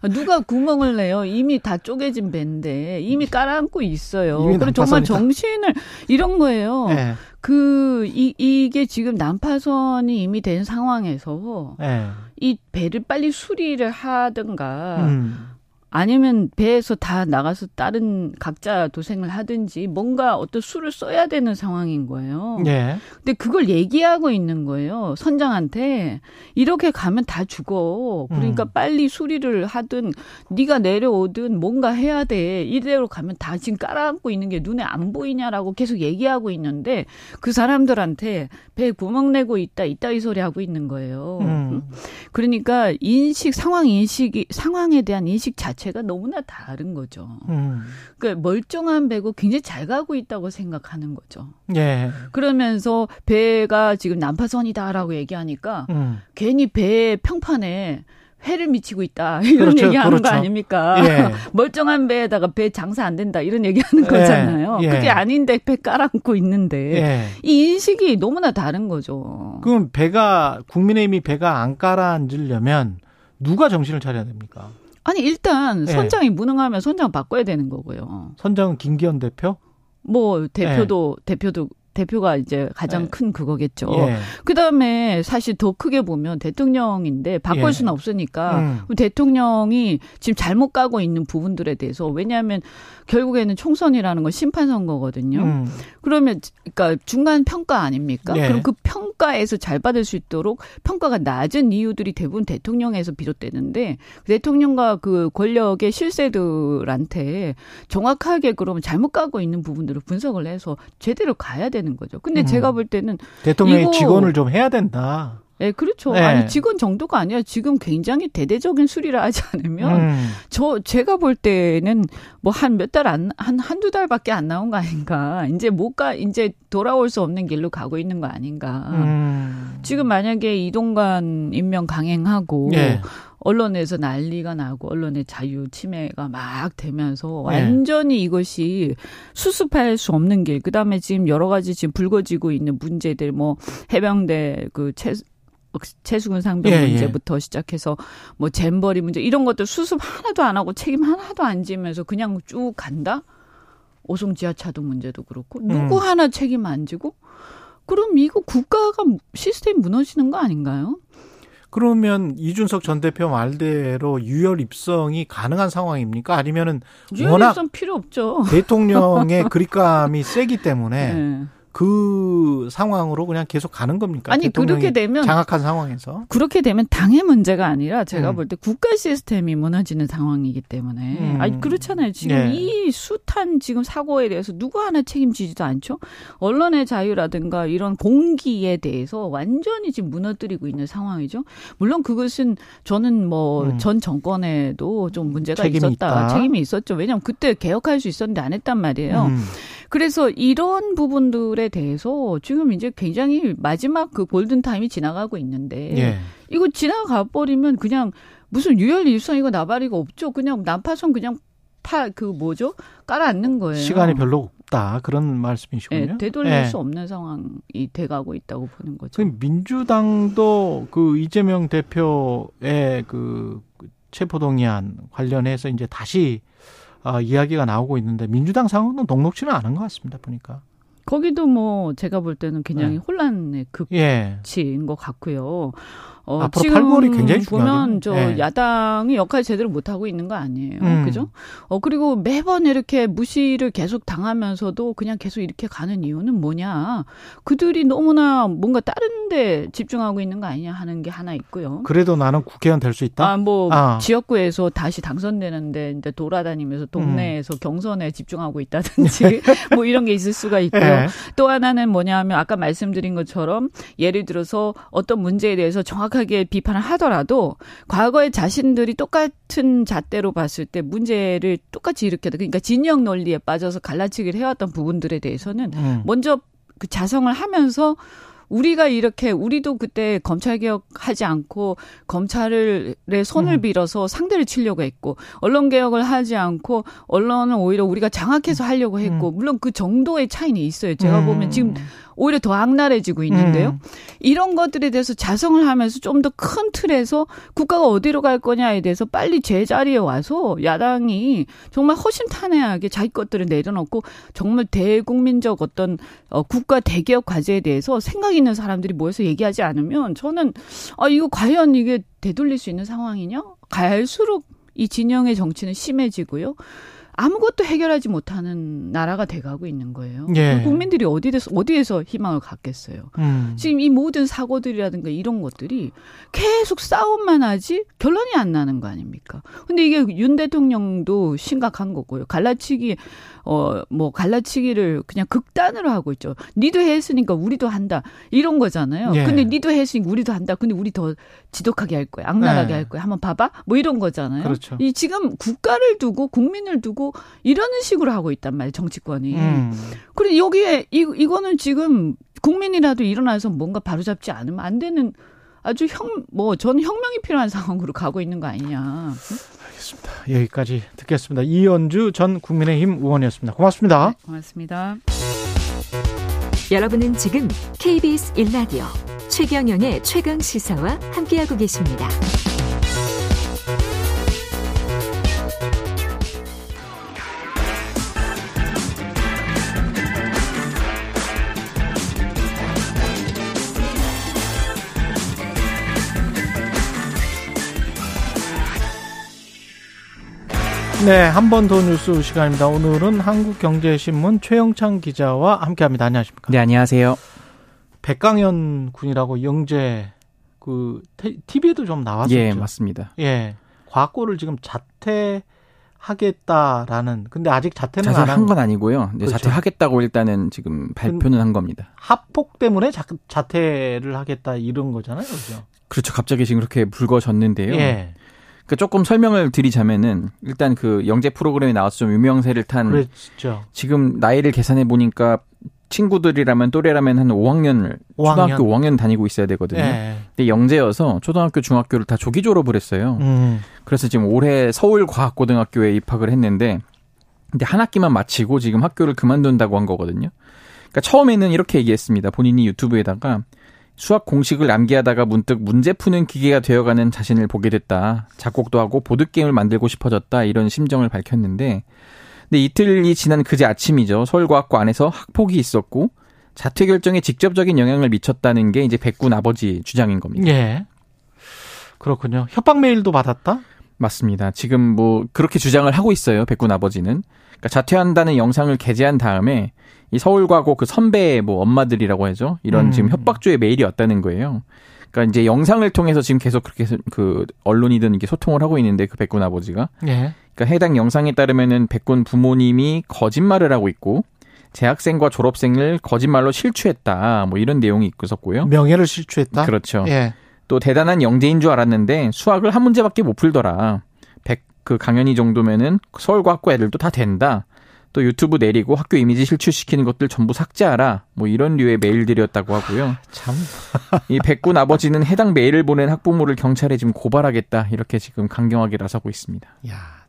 아, 누가 구멍을 내요? 이미 다 쪼개진 배인데 이미 깔아앉고 있어요. 이미 그리고 정말. 정신을 이런 거예요. 예. 그 이, 이게 지금 난파선이 이미 된 상황에서 예. 이 배를 빨리 수리를 하든가 음. 아니면 배에서 다 나가서 다른 각자 도생을 하든지 뭔가 어떤 수를 써야 되는 상황인 거예요. 예. 근데 그걸 얘기하고 있는 거예요. 선장한테 이렇게 가면 다 죽어. 그러니까 음. 빨리 수리를 하든 네가 내려오든 뭔가 해야 돼. 이대로 가면 다 지금 깔아앉고 있는 게 눈에 안 보이냐라고 계속 얘기하고 있는데 그 사람들한테 배 구멍 내고 있다 있다 이 소리 하고 있는 거예요. 음. 그러니까 인식 상황 인식이 상황에 대한 인식 자체 가 너무나 다른 거죠. 음. 그러니까 멀쩡한 배고 굉장히 잘 가고 있다고 생각하는 거죠. 예. 그러면서 배가 지금 난파선이다라고 얘기하니까 음. 괜히 배 평판에 해를 미치고 있다 (laughs) 이런 그렇죠, 얘기하는 그렇죠. 거 아닙니까? 예. (laughs) 멀쩡한 배에다가 배 장사 안 된다 이런 얘기하는 예, 거잖아요. 예. 그게 아닌데 배 깔아앉고 있는데 예. 이 인식이 너무나 다른 거죠. 그럼 배가 국민의힘이 배가 안 깔아앉으려면 누가 정신을 차려야 됩니까? 아니 일단 예. 선장이 무능하면 선장 바꿔야 되는 거고요. 선정은 김기현 대표? 뭐 대표도 대표도 대표가 이제 가장 예. 큰 그거겠죠. 예. 그다음에 사실 더 크게 보면 대통령인데 바꿀 예. 수는 없으니까 음. 대통령이 지금 잘못 가고 있는 부분들에 대해서 왜냐하면 결국에는 총선이라는 건 심판 선거거든요. 음. 그러면 그러니까 중간 평가 아닙니까? 예. 그럼 그 평가에서 잘 받을 수 있도록 평가가 낮은 이유들이 대부분 대통령에서 비롯되는데 대통령과 그 권력의 실세들한테 정확하게 그러면 잘못 가고 있는 부분들을 분석을 해서 제대로 가야 되는 거죠. 근데 음. 제가 볼 때는 대통령이 이거- 직원을 좀 해야 된다. 예, 그렇죠. 네. 아니 직원 정도가 아니라 지금 굉장히 대대적인 수리를 하지 않으면 음. 저 제가 볼 때는 뭐 한 몇 달 안 한 한두 달밖에 안 나온 거 아닌가. 이제 못 가 이제 돌아올 수 없는 길로 가고 있는 거 아닌가. 음. 지금 만약에 이동관 임명 강행하고 예. 언론에서 난리가 나고 언론의 자유 침해가 막 되면서 네. 완전히 이것이 수습할 수 없는 길. 그다음에 지금 여러 가지 지금 불거지고 있는 문제들 뭐 해병대 그 최, 최수근 상병 예, 예. 문제부터 시작해서 뭐 잼버리 문제 이런 것들 수습 하나도 안 하고 책임 하나도 안 지면서 그냥 쭉 간다? 오송 지하차도 문제도 그렇고 누구 음. 하나 책임 안 지고 그럼 이거 국가가 시스템 무너지는 거 아닌가요? 그러면 이준석 전 대표 말대로 유혈 입성이 가능한 상황입니까? 아니면은 워낙 유연성 필요 없죠. 대통령의 (laughs) 그립감이 세기 때문에 네. 그 상황으로 그냥 계속 가는 겁니까? 아니 그렇게 되면 장악한 상황에서 그렇게 되면 당의 문제가 아니라 제가 음. 볼때 국가 시스템이 무너지는 상황이기 때문에 음. 아니 그렇잖아요. 지금 예. 이 숱한 지금 사고에 대해서 누구 하나 책임지지도 않죠. 언론의 자유라든가 이런 공기에 대해서 완전히 지금 무너뜨리고 있는 상황이죠. 물론 그것은 저는 뭐 음. 전 정권에도 좀 문제가 책임이 있었다. 있다. 책임이 있었죠. 왜냐하면 그때 개혁할 수 있었는데 안 했단 말이에요. 음. 그래서 이런 부분들에 대해서 지금 이제 굉장히 마지막 그 골든 타임이 지나가고 있는데 예. 이거 지나가 버리면 그냥 무슨 유혈 일선이고 나발이가 없죠. 그냥 난파선 그냥 파 그 뭐죠? 깔아앉는 거예요. 시간이 별로 없다 그런 말씀이시군요. 예, 되돌릴 예. 수 없는 상황이 돼가고 있다고 보는 거죠. 그 민주당도 그 이재명 대표의 그 체포동의안 관련해서 이제 다시 어, 이야기가 나오고 있는데 민주당 상황은 녹록지는 않은 것 같습니다 보니까. 거기도 뭐 제가 볼 때는 굉장히 네. 혼란의 극 예. 치인 것 같고요. 어, 앞으로 지금 8월이 굉장히 보면 중요하겠네요. 저 예. 야당이 역할 제대로 못 하고 있는 거 아니에요, 음. 그죠? 어 그리고 매번 이렇게 무시를 계속 당하면서도 그냥 계속 이렇게 가는 이유는 뭐냐? 그들이 너무나 뭔가 다른데 집중하고 있는 거 아니냐 하는 게 하나 있고요. 그래도 나는 국회의원 될 수 있다. 아, 뭐, 아. 지역구에서 다시 당선되는데, 이제 돌아다니면서 음. 동네에서 경선에 집중하고 있다든지, (laughs) 뭐 이런 게 있을 수가 있고요. 예. 또 하나는 뭐냐 하면, 아까 말씀드린 것처럼, 예를 들어서 어떤 문제에 대해서 정확 하게 비판을 하더라도, 과거에 자신들이 똑같은 잣대로 봤을 때 문제를 똑같이 일으켰다. 그러니까 진영 논리에 빠져서 갈라치기를 해왔던 부분들에 대해서는, 음. 먼저 그 자성을 하면서 우리가 이렇게 우리도 그때 검찰 개혁 하지 않고 검찰의 손을 음. 빌어서 상대를 치려고 했고 언론 개혁을 하지 않고 언론은 오히려 우리가 장악해서 하려고 했고 물론 그 정도의 차이는 있어요. 제가 음. 보면 지금 오히려 더 악랄해지고 있는데요. 음. 이런 것들에 대해서 자성을 하면서 좀 더 큰 틀에서 국가가 어디로 갈 거냐에 대해서 빨리 제자리에 와서 야당이 정말 허심탄회하게 자기 것들을 내려놓고 정말 대국민적 어떤 어, 국가 대개혁 과제에 대해서 생각 있는 사람들이 모여서 얘기하지 않으면 저는 아 이거 과연 이게 되돌릴 수 있는 상황이냐? 갈수록 이 진영의 정치는 심해지고요. 아무것도 해결하지 못하는 나라가 돼가고 있는 거예요. 예. 그 국민들이 어디에서 어디에서 희망을 갖겠어요. 음. 지금 이 모든 사고들이라든가 이런 것들이 계속 싸움만 하지 결론이 안 나는 거 아닙니까? 근데 이게 윤 대통령도 심각한 거고요. 갈라치기 어뭐 갈라치기를 그냥 극단으로 하고 있죠. 니도 했으니까 우리도 한다. 이런 거잖아요. 예. 근데 니도 했으니까 우리도 한다. 근데 우리 더 지독하게 할 거야. 악랄하게 네. 할 거야. 한번 봐봐. 뭐 이런 거잖아요. 그렇죠. 이 지금 국가를 두고 국민을 두고 이러는 식으로 하고 있단 말이에요. 정치권이. 음. 그리고 여기에 이 이거는 지금 국민이라도 일어나서 뭔가 바로잡지 않으면 안 되는 아주 형, 뭐, 저는 혁명이 필요한 상황으로 가고 있는 거 아니냐. 알겠습니다. 여기까지 듣겠습니다. 이연주 전 국민의힘 의원이었습니다. 고맙습니다. 네, 고맙습니다. 여러분은 지금 KBS 1라디오 최경영의 최강 시사와 함께하고 계십니다. 네, 한 번 더 뉴스 시간입니다. 오늘은 한국경제신문 최영창 기자와 함께합니다. 안녕하십니까? 네, 안녕하세요. 백강현 군이라고 영재 그 TV에도 좀 나왔었죠. 예, 맞습니다. 예, 과거를 지금 자퇴 하겠다라는 근데 아직 자퇴는 안 자퇴한 건 아니고요. 네, 그렇죠. 자퇴하겠다고 일단은 지금 발표는 한 겁니다. 합폭 때문에 자, 자퇴를 하겠다 이런 거잖아요, 그죠? 그렇죠. 갑자기 지금 그렇게 불거졌는데요. 예, 그 조금 설명을 드리자면은 일단 그 영재 프로그램에 나와서 좀 유명세를 탄 그랬죠. 지금 나이를 계산해 보니까 친구들이라면 또래라면 한 5학년을 5학년. 초등학교 5학년 다니고 있어야 되거든요. 예, 근데 영재여서 초등학교 중학교를 다 조기 졸업을 했어요. 음, 그래서 지금 올해 서울과학고등학교에 입학을 했는데 근데 한 학기만 마치고 지금 학교를 그만둔다고 한 거거든요. 그러니까 처음에는 이렇게 얘기했습니다. 본인이 유튜브에다가 수학 공식을 암기하다가 문득 문제 푸는 기계가 되어가는 자신을 보게 됐다. 작곡도 하고 보드게임을 만들고 싶어졌다. 이런 심정을 밝혔는데 근데 이틀이 지난 그제 아침이죠. 서울과학고 안에서 학폭이 있었고 자퇴 결정에 직접적인 영향을 미쳤다는 게 이제 백군 아버지 주장인 겁니다. 예. 그렇군요. 협박 메일도 받았다? 맞습니다. 지금 뭐 그렇게 주장을 하고 있어요. 백군 아버지는. 그러니까 자퇴한다는 영상을 게재한 다음에 이 서울과고 그 선배의 뭐 엄마들이라고 하죠. 이런 음. 지금 협박조의 메일이 왔다는 거예요. 그러니까 이제 영상을 통해서 지금 계속 그렇게 그 언론이든 이게 소통을 하고 있는데 그 백군 아버지가 예. 그러니까 해당 영상에 따르면은 백군 부모님이 거짓말을 하고 있고 재학생과 졸업생을 거짓말로 실추했다. 뭐 이런 내용이 있었고요. 명예를 실추했다? 그렇죠. 예. 또 대단한 영재인 줄 알았는데 수학을 한 문제밖에 못 풀더라. 백 그 강연이 정도면은 서울과학고 애들도 다 된다. 또 유튜브 내리고 학교 이미지 실추시키는 것들 전부 삭제하라. 뭐 이런 류의 메일들이었다고 하고요. 참. 이 백군 아버지는 해당 메일을 보낸 학부모를 경찰에 지금 고발하겠다. 이렇게 지금 강경하게 나서고 있습니다. 야.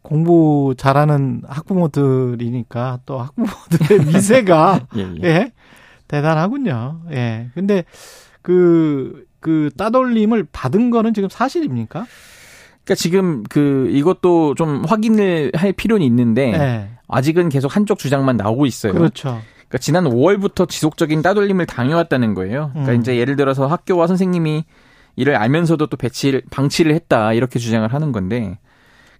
공부 잘하는 학부모들이니까 또 학부모들의 (laughs) 미세가 예, 예. 예. 대단하군요. 예. 근데 그, 그 따돌림을 받은 거는 지금 사실입니까? 그러니까 지금 그 이것도 좀 확인을 할 필요는 있는데 예. 아직은 계속 한쪽 주장만 나오고 있어요. 그렇죠. 그러니까 지난 5월부터 지속적인 따돌림을 당해왔다는 거예요. 그러니까 음. 이제 예를 들어서 학교와 선생님이 이를 알면서도 또 배치를 방치를 했다 이렇게 주장을 하는 건데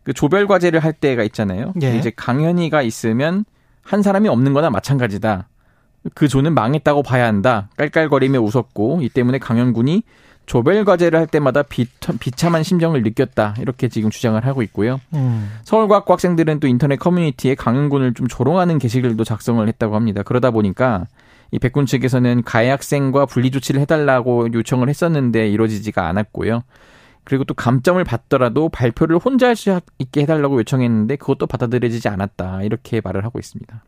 그 조별 과제를 할 때가 있잖아요. 예. 이제 강연이가 있으면 한 사람이 없는 거나 마찬가지다. 그 조는 망했다고 봐야 한다. 깔깔거리며 웃었고 이 때문에 강연군이 조별 과제를 할 때마다 비, 비참한 심정을 느꼈다. 이렇게 지금 주장을 하고 있고요. 음. 서울과학고 학생들은 또 인터넷 커뮤니티에 강연군을 좀 조롱하는 게시글도 작성을 했다고 합니다. 그러다 보니까 이 백군 측에서는 가해 학생과 분리 조치를 해달라고 요청을 했었는데 이루어지지가 않았고요. 그리고 또 감점을 받더라도 발표를 혼자 할 수 있게 해달라고 요청했는데 그것도 받아들여지지 않았다. 이렇게 말을 하고 있습니다.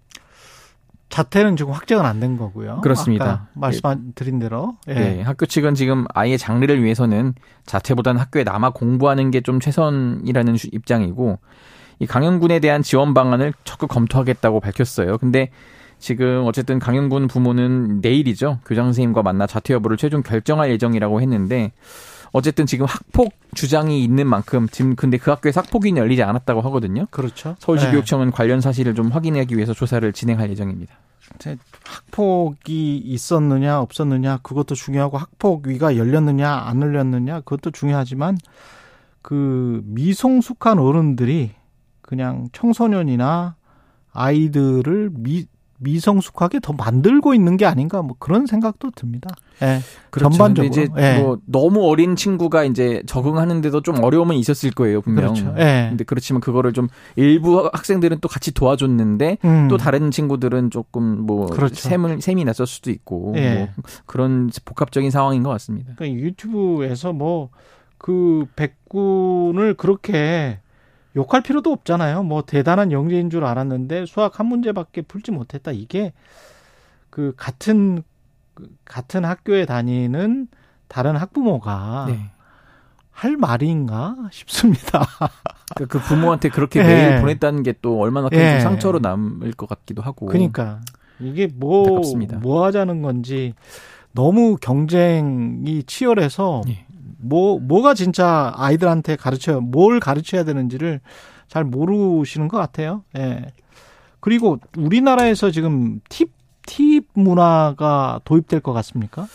자퇴는 지금 확정은 안 된 거고요. 그렇습니다. 아까 말씀 드린 대로. 예. 네, 학교 측은 지금 아이의 장래를 위해서는 자퇴보다는 학교에 남아 공부하는 게 좀 최선이라는 주- 입장이고 이 강영군에 대한 지원 방안을 적극 검토하겠다고 밝혔어요. 근데 지금 어쨌든 강영군 부모는 내일이죠. 교장 선생님과 만나 자퇴 여부를 최종 결정할 예정이라고 했는데 어쨌든 지금 학폭 주장이 있는 만큼 지금 근데 그 학교에 학폭이 열리지 않았다고 하거든요. 그렇죠. 서울시교육청은 관련 사실을 좀 확인하기 위해서 조사를 진행할 예정입니다. 예. 학폭이 있었느냐 없었느냐 그것도 중요하고 학폭 위가 열렸느냐 안 열렸느냐 그것도 중요하지만 그 미성숙한 어른들이 그냥 청소년이나 아이들을 미 미성숙하게 더 만들고 있는 게 아닌가 뭐 그런 생각도 듭니다. 예. 전반적으로. 근데 이제 예. 뭐 너무 어린 친구가 이제 적응하는데도 좀 어려움은 있었을 거예요, 분명. 그렇죠. 예. 근데 그렇지만 그거를 좀 일부 학생들은 또 같이 도와줬는데 음. 또 다른 친구들은 조금 뭐 그렇죠. 셈을 셈이 났을 수도 있고 예. 뭐 그런 복합적인 상황인 것 같습니다. 그러니까 유튜브에서 뭐 그 백군을 그렇게 욕할 필요도 없잖아요. 뭐 대단한 영재인 줄 알았는데 수학 한 문제밖에 풀지 못했다. 이게 그 같은 그 같은 학교에 다니는 다른 학부모가 네. 할 말인가 싶습니다. 그, 그 부모한테 그렇게 (laughs) 예. 메일 보냈다는 게 또 얼마나 큰 예. 상처로 남을 것 같기도 하고. 그러니까 이게 뭐 안타깝습니다. 뭐 하자는 건지 너무 경쟁이 치열해서 예. 뭐 뭐가 진짜 아이들한테 가르쳐 뭘 가르쳐야 되는지를 잘 모르시는 것 같아요. 예. 그리고 우리나라에서 지금 팁, 팁 문화가 도입될 것 같습니까?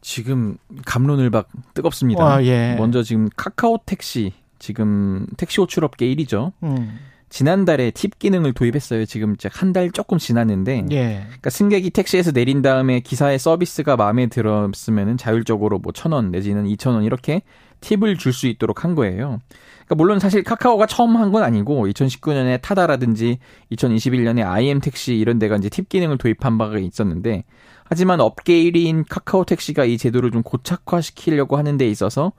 지금 감론을 박 뜨겁습니다. 아, 예. 먼저 지금 카카오 택시 지금 택시 호출업계 1위죠. 음. 지난달에 팁 기능을 도입했어요. 지금 한 달 조금 지났는데 예. 그러니까 승객이 택시에서 내린 다음에 기사의 서비스가 마음에 들었으면은 자율적으로 뭐 천 원 내지는 이천 원 이렇게 팁을 줄 수 있도록 한 거예요. 그러니까 물론 사실 카카오가 처음 한 건 아니고 2019년에 타다라든지 2021년에 IM 택시 이런 데가 이제 팁 기능을 도입한 바가 있었는데 하지만 업계 1위인 카카오 택시가 이 제도를 좀 고착화시키려고 하는 데 있어서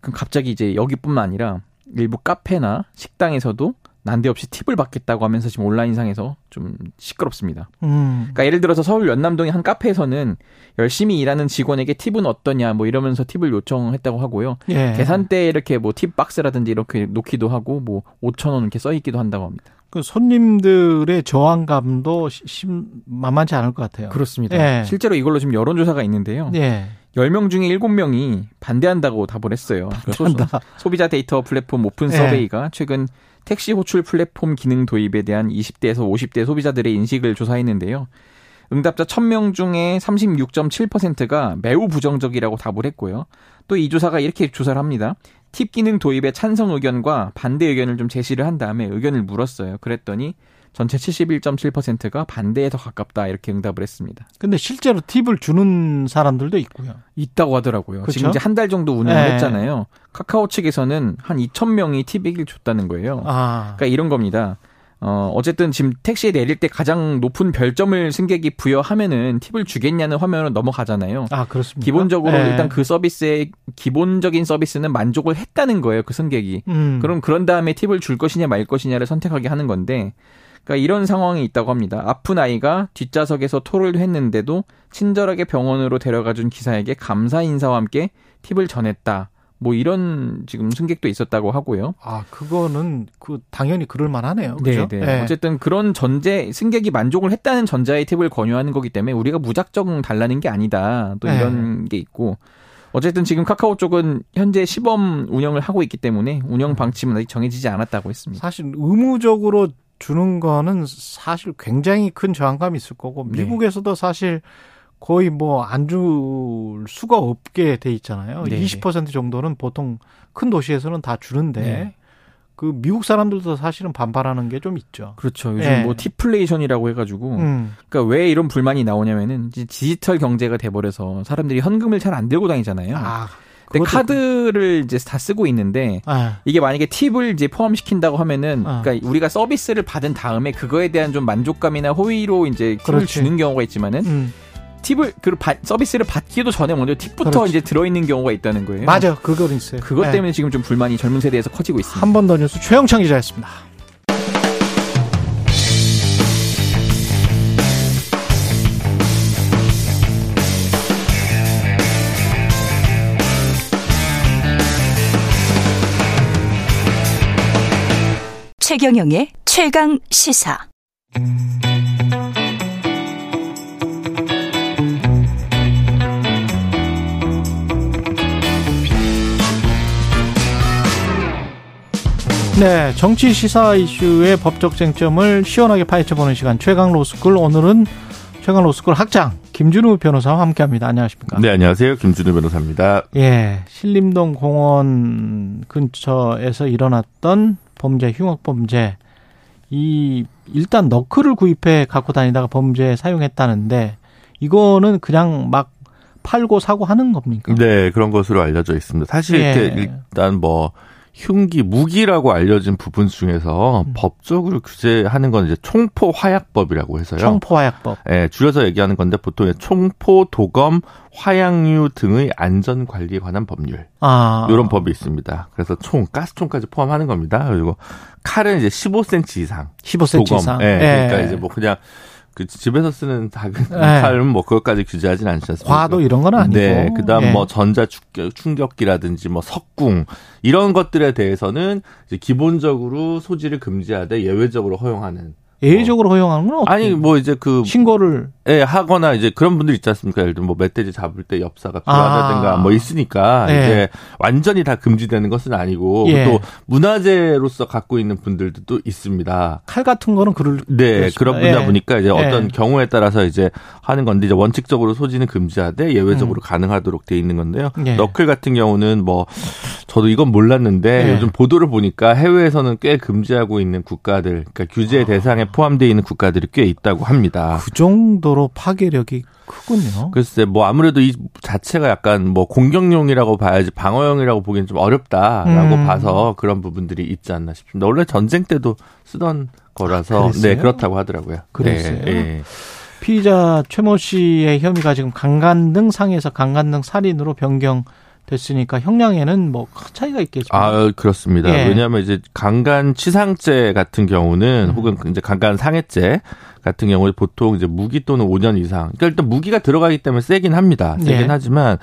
그 갑자기 이제 여기뿐만 아니라 일부 카페나 식당에서도 난데없이 팁을 받겠다고 하면서 지금 온라인상에서 좀 시끄럽습니다. 음. 그러니까 예를 들어서 서울 연남동의 한 카페에서는 열심히 일하는 직원에게 팁은 어떠냐 뭐 이러면서 팁을 요청했다고 하고요. 예. 계산대에 이렇게 뭐 팁 박스라든지 이렇게 놓기도 하고 뭐 5천 원 이렇게 써 있기도 한다고 합니다. 그 손님들의 저항감도 시- 심 만만치 않을 것 같아요. 그렇습니다. 예. 실제로 이걸로 지금 여론조사가 있는데요. 예. 10명 중에 7명이 반대한다고 답을 했어요. 반대한다. (laughs) 소비자 데이터 플랫폼 오픈 예. 서베이가 최근 택시 호출 플랫폼 기능 도입에 대한 20대에서 50대 소비자들의 인식을 조사했는데요. 응답자 1000명 중에 36.7%가 매우 부정적이라고 답을 했고요. 또 이 조사가 이렇게 조사를 합니다. 팁 기능 도입에 찬성 의견과 반대 의견을 좀 제시를 한 다음에 의견을 물었어요. 그랬더니 전체 71.7%가 반대에 더 가깝다 이렇게 응답을 했습니다. 근데 실제로 팁을 주는 사람들도 있고요. 있다고 하더라고요. 그쵸? 지금 이제 한 달 정도 운영을 네. 했잖아요. 카카오 측에서는 한 2,000명이 팁을 줬다는 거예요. 아. 그러니까 이런 겁니다. 어, 어쨌든 지금 택시에 내릴 때 가장 높은 별점을 승객이 부여하면은 팁을 주겠냐는 화면으로 넘어가잖아요. 아, 그렇습니다. 기본적으로 예. 일단 그 서비스의 기본적인 서비스는 만족을 했다는 거예요. 그 승객이. 음. 그럼 그런 다음에 팁을 줄 것이냐 말 것이냐를 선택하게 하는 건데 그러니까 이런 상황이 있다고 합니다. 아픈 아이가 뒷좌석에서 토를 했는데도 친절하게 병원으로 데려가준 기사에게 감사 인사와 함께 팁을 전했다. 뭐 이런 지금 승객도 있었다고 하고요. 아, 그거는 그 당연히 그럴 만하네요. 네? 네. 예. 어쨌든 그런 전제 승객이 만족을 했다는 전자의 팁을 권유하는 거기 때문에 우리가 무작정 달라는 게 아니다. 또 네. 이런 게 있고 어쨌든 지금 카카오 쪽은 현재 시범 운영을 하고 있기 때문에 운영 방침은 아직 정해지지 않았다고 했습니다. 사실 의무적으로 주는 거는 사실 굉장히 큰 저항감이 있을 거고 네. 미국에서도 사실 거의 뭐 안 줄 수가 없게 돼 있잖아요. 네, 20% 정도는 보통 큰 도시에서는 다 주는데 네. 그 미국 사람들도 사실은 반발하는 게 좀 있죠. 그렇죠. 요즘 예. 뭐 티플레이션이라고 해가지고 음. 그러니까 왜 이런 불만이 나오냐면은 이제 디지털 경제가 돼버려서 사람들이 현금을 잘 안 들고 다니잖아요. 아, 근데 카드를 이제 다 쓰고 있는데 아, 이게 만약에 팁을 이제 포함시킨다고 하면은 아. 그러니까 우리가 서비스를 받은 다음에 그거에 대한 좀 만족감이나 호의로 이제 팁을 그렇지. 주는 경우가 있지만은 음. 팁을 그 받- 서비스를 받기도 전에 먼저 팁부터 그렇지. 이제 들어 있는 경우가 있다는 거예요. 맞아, 그건 있어요. 그것 예. 때문에 지금 좀 불만이 젊은 세대에서 커지고 있습니다. 한 번 더 뉴스 최영창 기자였습니다. 최경영의 최강 시사. 네, 정치 시사 이슈의 법적 쟁점을 시원하게 파헤쳐보는 시간 최강 로스쿨 오늘은 최강 로스쿨 학장 김준우 변호사와 함께합니다. 안녕하십니까? 네, 안녕하세요. 김준우 변호사입니다. 예, 신림동 공원 근처에서 일어났던 범죄, 흉악 범죄. 이 일단 너클을 구입해 갖고 다니다가 범죄에 사용했다는데 이거는 그냥 막 팔고 사고 하는 겁니까? 네, 그런 것으로 알려져 있습니다. 사실 예. 이렇게 일단 뭐 흉기, 무기라고 알려진 부분 중에서 음. 법적으로 규제하는 건 이제 총포 화약법이라고 해서요. 청포화약법. 예, 줄여서 얘기하는 건데 보통 총포, 도검, 화약류 등의 안전 관리에 관한 법률. 아, 이런 법이 있습니다. 그래서 총, 가스총까지 포함하는 겁니다. 그리고 칼은 이제 15cm 이상. 15cm 도검. 이상. 예, 그러니까 이제 뭐 그냥 그 집에서 쓰는 작은 네. 칼은 뭐 그것까지 규제하진 않습니까? 과도 이런 건 아니고. 네. 그다음 예. 뭐 전자 충격, 충격기라든지 뭐 석궁 이런 것들에 대해서는 이제 기본적으로 소지를 금지하되 예외적으로 허용하는. 예외적으로 허용하는 건 어떻게? 아니 뭐 이제 그 신고를 예, 하거나 이제 그런 분들 있지 않습니까? 예를 들면 뭐 멧돼지 잡을 때 엽사가 필요하다든가 아. 뭐 있으니까 예. 이제 완전히 다 금지되는 것은 아니고 예. 또 문화재로서 갖고 있는 분들도 또 있습니다. 칼 같은 거는 그럴 네. 그런 분이다 예. 보니까 이제 예. 어떤 경우에 따라서 이제 하는 건데 이제 원칙적으로 소지는 금지하되 예외적으로 가능하도록 돼 있는 건데요. 음. 예. 너클 같은 경우는 뭐 저도 이건 몰랐는데 예. 요즘 보도를 보니까 해외에서는 꽤 금지하고 있는 국가들, 그러니까 규제 대상에 포함되어 있는 국가들이 꽤 있다고 합니다. 그 정도로 파괴력이 크군요. 글쎄, 뭐 아무래도 이 자체가 약간 뭐 공격용이라고 봐야지 방어용이라고 보기엔 좀 어렵다라고 음. 봐서 그런 부분들이 있지 않나 싶습니다. 원래 전쟁 때도 쓰던 거라서 아? 네 그렇다고 하더라고요. 그랬어요? 네, 네. 피의자 최모 씨의 혐의가 지금 강간등 상해서 강간등 살인으로 변경 됐으니까 형량에는 뭐 큰 차이가 있겠죠. 아 그렇습니다. 예. 왜냐하면 이제 강간 치상죄 같은 경우는 음. 혹은 이제 강간 상해죄 같은 경우에 보통 이제 무기 또는 5년 이상. 그러니까 일단 무기가 들어가기 때문에 세긴 합니다. 세긴 예. 하지만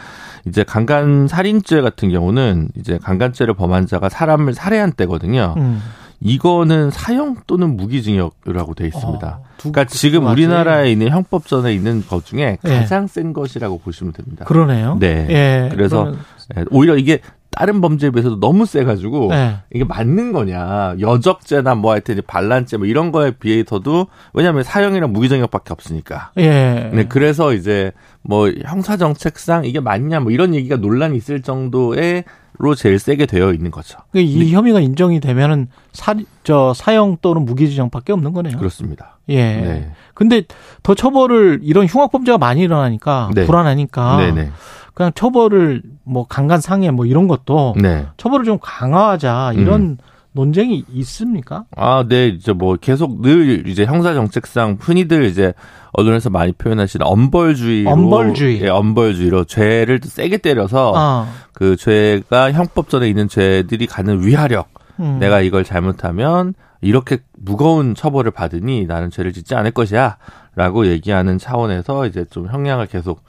이제 강간 살인죄 같은 경우는 이제 강간죄를 범한 자가 사람을 살해한 때거든요. 음. 이거는 사형 또는 무기징역이라고 돼 있습니다. 어, 두- 그러니까 지금 두 가지. 우리나라에 있는 형법전에 있는 것 중에 예. 가장 센 것이라고 보시면 됩니다. 그러네요. 네. 예. 그래서 그러면- 예, 오히려 이게 다른 범죄에 비해서도 너무 세가지고 네. 이게 맞는 거냐 여적죄나 뭐 하여튼 반란죄 뭐 이런 거에 비해서도 왜냐하면 사형이랑 무기징역밖에 없으니까. 예. 네, 그래서 이제 뭐 형사 정책상 이게 맞냐 뭐 이런 얘기가 논란이 있을 정도에 로 제일 세게 되어 있는 거죠. 그이 혐의가 인정이 되면은 사, 저 사형 또는 무기징역밖에 없는 거네요. 그렇습니다. 예. 네. 근데 더 처벌을 이런 흉악 범죄가 많이 일어나니까 네. 불안하니까 네네. 그냥 처벌을 뭐 강간 상해 뭐 이런 것도 네. 처벌을 좀 강화하자 이런 논쟁이 있습니까? 아, 네, 이제 뭐 계속 늘 이제 형사 정책상 흔히들 이제 언론에서 많이 표현하시는 엄벌주의로 엄벌주의. 예, 엄벌주의로 죄를 세게 때려서 아. 그 죄가 형법전에 있는 죄들이 가는 위화력. 음. 내가 이걸 잘못하면 이렇게 무거운 처벌을 받으니 나는 죄를 짓지 않을 것이야라고 얘기하는 차원에서 이제 좀 형량을 계속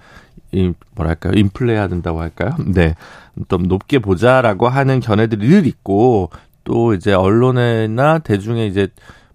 이 뭐랄까요 인플레이해야 된다고 할까요? (laughs) 네, 좀 높게 보자라고 하는 견해들이 늘 있고 또 이제 언론이나 대중의 이제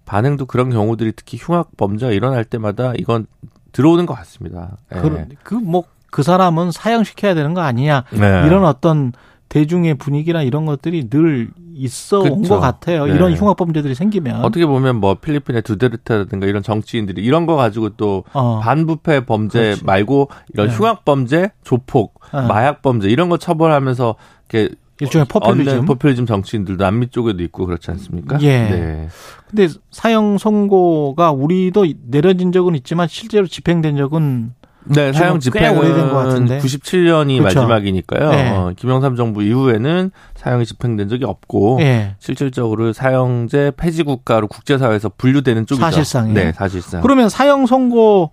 반응도 그런 경우들이 특히 흉악 범죄가 일어날 때마다 이건 들어오는 것 같습니다. 예. 그뭐 그 사람은 사형시켜야 되는 거 아니냐 네. 이런 어떤 대중의 분위기나 이런 것들이 늘 있어 온. 것 같아요. 네. 이런 흉악 범죄들이 생기면 어떻게 보면 뭐 필리핀의 두데르테라든가 이런 정치인들이 이런 거 가지고 또 어. 반부패 범죄 그렇지. 말고 이런 네. 흉악 범죄, 조폭, 어. 마약 범죄 이런 거 처벌하면서 이렇게 일종의 포퓰리즘. 얻는 포퓰리즘 정치인들도 남미 쪽에도 있고 그렇지 않습니까? 예. 네. 근데 사형 선고가 우리도 내려진 적은 있지만 실제로 집행된 적은 네, 사형 꽤 오래된 것 같은데. 집행은 97년이 그렇죠. 마지막이니까요. 네. 어, 김영삼 정부 이후에는 사형이 집행된 적이 없고 예. 실질적으로 사형제 폐지 국가로 국제사회에서 분류되는 쪽이죠. 사실상이요? 네, 사실상. 그러면 사형 선고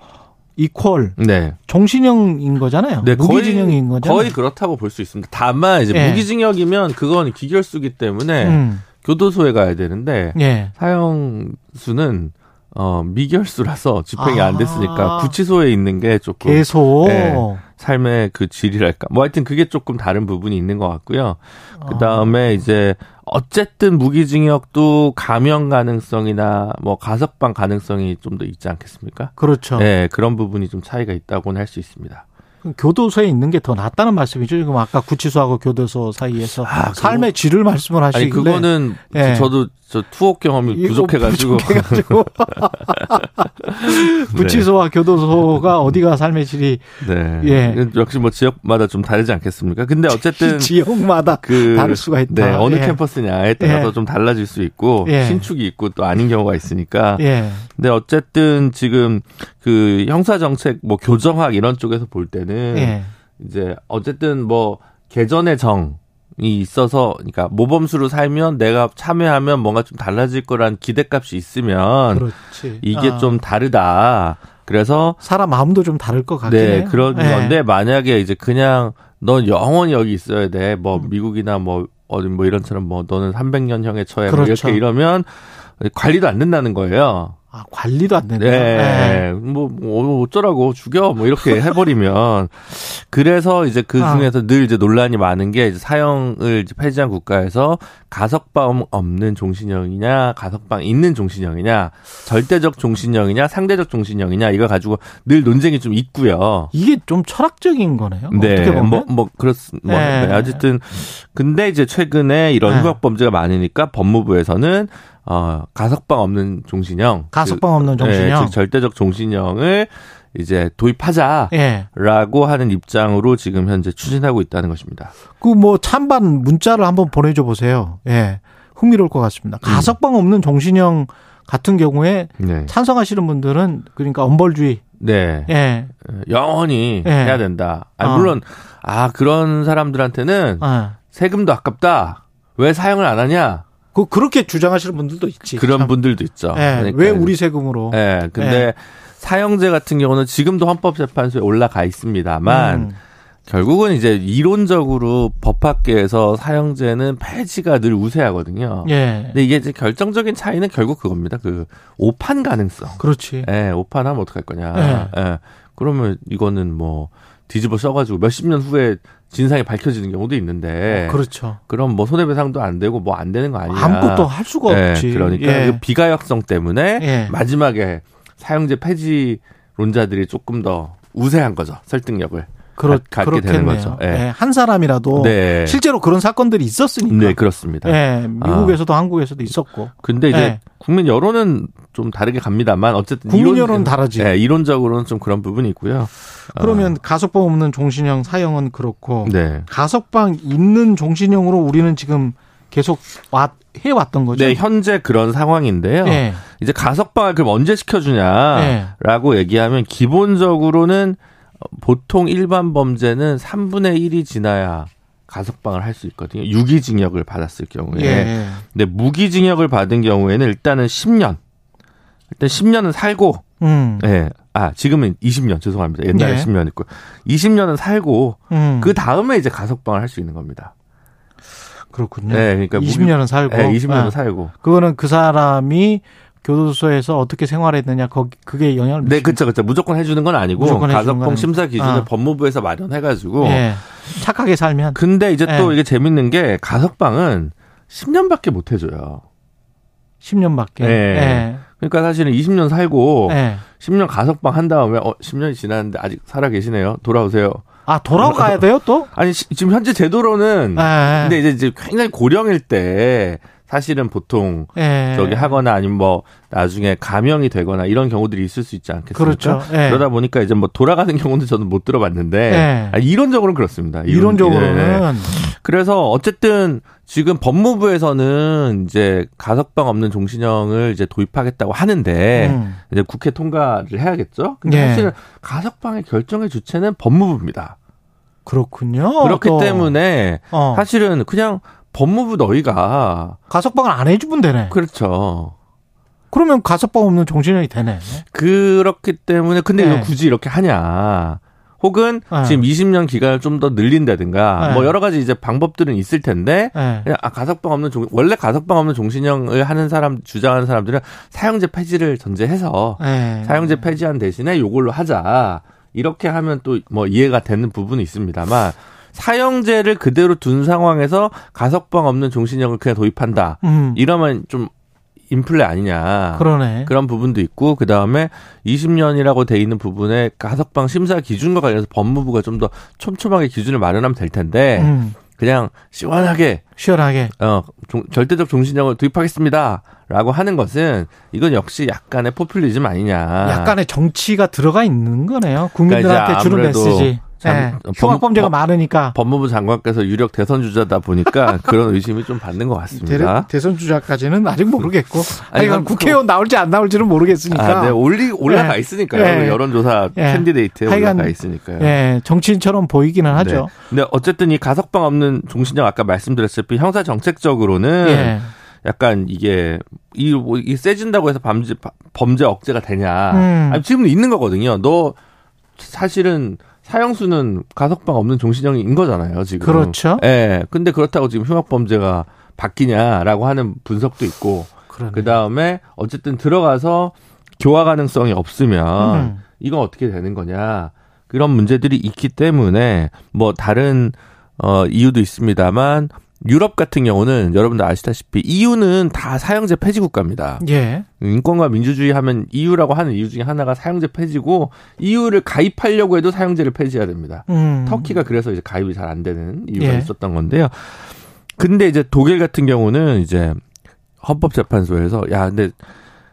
이퀄 네. 종신형인 거잖아요. 네, 무기징역인 거잖아요. 거의 그렇다고 볼 수 있습니다. 다만 이제 예. 무기징역이면 그건 기결수기 때문에 음. 교도소에 가야 되는데 예. 사형수는 어 미결수라서 집행이 아. 안 됐으니까 구치소에 있는 게 조금 계속 예, 삶의 그 질이랄까. 뭐 하여튼 그게 조금 다른 부분이 있는 것 같고요. 그 다음에 이제 어쨌든 무기징역도 감형 가능성이나 뭐 가석방 가능성이 좀 더 있지 않겠습니까? 그렇죠. 네, 그런 부분이 좀 차이가 있다고는 할 수 있습니다. 교도소에 있는 게 더 낫다는 말씀이죠. 지금 아까 구치소하고 교도소 사이에서 아, 삶의 질을 말씀을 하시길래 아니 그거는 예. 저도 저 투옥 경험이 부족해가지고 부족해가지고 (laughs) 구치소와 교도소가 어디가 삶의 질이 네. 예. 역시 뭐 지역마다 좀 다르지 않겠습니까? 근데 어쨌든 (laughs) 지역마다 그 다를 수가 있다. 네, 어느 예. 캠퍼스냐에 따라서 예. 좀 달라질 수 있고 예. 신축이 있고 또 아닌 경우가 있으니까. 예. 근데 어쨌든 지금 그 형사 정책 뭐 교정학 이런 쪽에서 볼 때는 예. 이제 어쨌든 뭐 개전의 정이 있어서 그러니까 모범수로 살면 내가 참여하면 뭔가 좀 달라질 거란 기대값이 있으면 그렇지. 이게 아. 좀 다르다. 그래서 사람 마음도 좀 다를 것 같긴 네 해요. 그런 예. 건데 만약에 이제 그냥 넌 영원히 여기 있어야 돼. 뭐 음. 미국이나 뭐 어디 뭐 이런처럼 뭐 너는 300년형에 처해 뭐 그렇죠. 이렇게 이러면 관리도 안 된다는 거예요. 아, 관리도 안 된다. 네. 뭐, 뭐 어쩌라고 죽여 뭐 이렇게 (laughs) 해버리면 그래서 이제 그 아. 중에서 늘 이제 논란이 많은 게 이제 사형을 이제 폐지한 국가에서 가석방 없는 종신형이냐 가석방 있는 종신형이냐 절대적 종신형이냐 상대적 종신형이냐 이거 가지고 늘 논쟁이 좀 있고요. 이게 좀 철학적인 거네요. 네, 보면. 뭐, 뭐, 그렇, 뭐, 네. 네, 어쨌든, 근데 이제 최근에 이런 네. 흉악 범죄가 많으니까 법무부에서는, 어, 가석방 없는 종신형. 가석방 없는 즉, 네, 종신형. 즉, 절대적 종신형을 이제 도입하자. 예. 라고 하는 입장으로 지금 현재 추진하고 있다는 것입니다. 그 뭐 찬반 문자를 한번 보내줘 보세요. 예. 흥미로울 것 같습니다. 음. 가석방 없는 종신형 같은 경우에 네. 찬성하시는 분들은 그러니까 엄벌주의. 네. 예. 영원히 예. 해야 된다. 아, 어. 물론, 아, 그런 사람들한테는 예. 세금도 아깝다. 왜 사용을 안 하냐? 그 그렇게 주장하시는 분들도 있지. 그런 참. 분들도 있죠. 예. 그러니까 왜 우리 세금으로? 예, 근데 예. 사형제 같은 경우는 지금도 헌법재판소에 올라가 있습니다만 음. 결국은 이제 이론적으로 법학계에서 사형제는 폐지가 늘 우세하거든요. 예. 근데 이게 이제 결정적인 차이는 결국 그겁니다. 그 오판 가능성. 그렇지. 예, 오판하면 어떡할 거냐. 예. 예. 그러면 이거는 뭐 뒤집어 써가지고 몇십 년 후에 진상이 밝혀지는 경우도 있는데. 그렇죠. 그럼 뭐 손해배상도 안 되고 뭐 안 되는 거 아니냐. 아무것도 할 수가 예, 없지. 그러니까 예. 그 비가역성 때문에 예. 마지막에 사형제 폐지론자들이 조금 더 우세한 거죠. 설득력을. 그렇, 가- 갖게 되는. 거죠. 예. 예, 한 사람이라도 네. 실제로 그런 사건들이 있었으니까. 네, 그렇습니다. 예, 미국에서도 한국에서도 있었고. 근데 이제 예. 국민 여론은 좀 다르게 갑니다만 어쨌든 국민 여론은 다르지. 예, 이론적으로는 좀 그런 부분이 있고요. 그러면 가석방 없는 종신형 사형은 그렇고 네. 가석방 있는 종신형으로 우리는 지금 계속 왔, 해왔던 거죠. 네, 현재 그런 상황인데요. 예. 이제 가석방을 그럼 언제 예. 시켜주냐라고 얘기하면 기본적으로는 보통 일반 범죄는 3분의 1이 지나야 가석방을 할 수 있거든요. 유기징역을 받았을 경우에. 예. 근데 무기징역을 받은 경우에는 일단은 10년. 일단 10년은 살고, 음. 예. 아, 지금은 20년, 죄송합니다. 옛날에 예. 10년 있고. 20년은 살고, 음. 그 다음에 이제 가석방을 할 수 있는 겁니다. 그렇군요. 네, 그러니까 20년은 살고. 예, 20년은 아. 살고. 그거는 그 사람이 교도소에서 어떻게 생활했느냐, 거기, 그게 영향을 네, 미치죠. 그쵸, 그쵸. 무조건 해주는 건 아니고, 무조건 가석방. 심사 기준을 아. 법무부에서 마련해가지고. 예. 착하게 살면. 근데 이제 또 예. 이게 재밌는 게, 가석방은 10년밖에 못 해줘요. 10년밖에. 예. 예. 그러니까 사실은 20년 살고, 예. 10년 가석방 한 다음에, 어, 10년이 지났는데 아직 살아 계시네요. 돌아오세요. 아, 돌아가야 돼요, 또? 아니, 시- 지금 현재 제도로는, 예. 근데 이제, 이제 굉장히 고령일 때, 사실은 보통, 예. 저기 하거나 아니면 뭐, 나중에 감형이 되거나 이런 경우들이 있을 수 있지 않겠습니까? 그렇죠. 예. 그러다 보니까 이제 뭐 돌아가는 경우는 저는 못 들어봤는데, 예. 아, 이론적으로는 그렇습니다. 이론- 이론적으로는. 예. 그래서 어쨌든 지금 법무부에서는 이제 가석방 없는 종신형을 이제 도입하겠다고 하는데 음. 이제 국회 통과를 해야겠죠. 근데 예. 사실은 가석방의 결정의 주체는 법무부입니다. 그렇군요. 그렇기 또. 때문에 어. 사실은 그냥 법무부 너희가 가석방을 안 해주면 되네. 그렇죠. 그러면 가석방 없는 종신형이 되네. 그렇기 때문에 근데 네. 굳이 이렇게 하냐? 혹은 네. 지금 20년 기간을 좀 더 늘린다든가 네. 뭐 여러 가지 이제 방법들은 있을 텐데 예. 그냥 아 가석방 없는 종 원래 가석방 없는 종신형을 하는 사람 주장하는 사람들은 사형제 폐지를 전제해서 예. 사형제 폐지한 대신에 요걸로 하자 이렇게 하면 또 뭐 이해가 되는 부분이 있습니다만 사형제를 그대로 둔 상황에서 가석방 없는 종신형을 그냥 도입한다 음. 이러면 좀 인플레 아니냐 그러네. 그런 부분도 있고 그 다음에 20년이라고 돼 있는 부분에 가석방 심사 기준과 관련해서 법무부가 좀 더 촘촘하게 기준을 마련하면 될 텐데 음. 그냥 시원하게 시원하게. 어 종- 절대적 종신형을 도입하겠습니다라고 하는 것은 이건 역시 약간의 포퓰리즘 아니냐. 약간의 정치가 들어가 있는 거네요. 국민들한테 그러니까 주는 메시지. 참 예. 법- 흉악범죄가 법- 많으니까. 법무부 장관께서 유력 대선 주자다 보니까 (laughs) 그런 의심이 좀 받는 것 같습니다. 대, 선 주자까지는 아직 모르겠고. 아니, 아니, 국회의원 나올지 안 나올지는 모르겠으니까. 아, 네, 올리 올라가 예. 있으니까요. 예. 여론조사 예. candidate에 하여간, 올라가 있으니까요. 예, 정치인처럼 보이기는 하죠. 네. 근데 어쨌든 이 가석방 없는 종신형 아까 말씀드렸다시피 형사 정책적으로는 예. 약간 이게 이, 뭐, 이 세진다고 해서 범죄 범죄 억제가 되냐? 음. 아니, 지금도 있는 거거든요. 너 사실은 사형수는 가석방 없는 종신형인 거잖아요, 지금. 그렇죠. 예. 근데 그렇다고 지금 흉악 범죄가 바뀌냐라고 하는 분석도 있고. 그 다음에 어쨌든 들어가서 교화 가능성이 없으면 음. 이건 어떻게 되는 거냐 그런 문제들이 있기 때문에 뭐 다른 어 이유도 있습니다만 유럽 같은 경우는 여러분들 아시다시피 EU는 다 사형제 폐지 국가입니다. 예. 인권과 민주주의 하면 EU라고 하는 이유 중에 하나가 사형제 폐지고 EU를 가입하려고 해도 사형제를 폐지해야 됩니다. 음. 터키가 그래서 이제 가입이 잘 안 되는 이유가 예. 있었던 건데요. 근데 이제 독일 같은 경우는 이제 헌법재판소에서 야 근데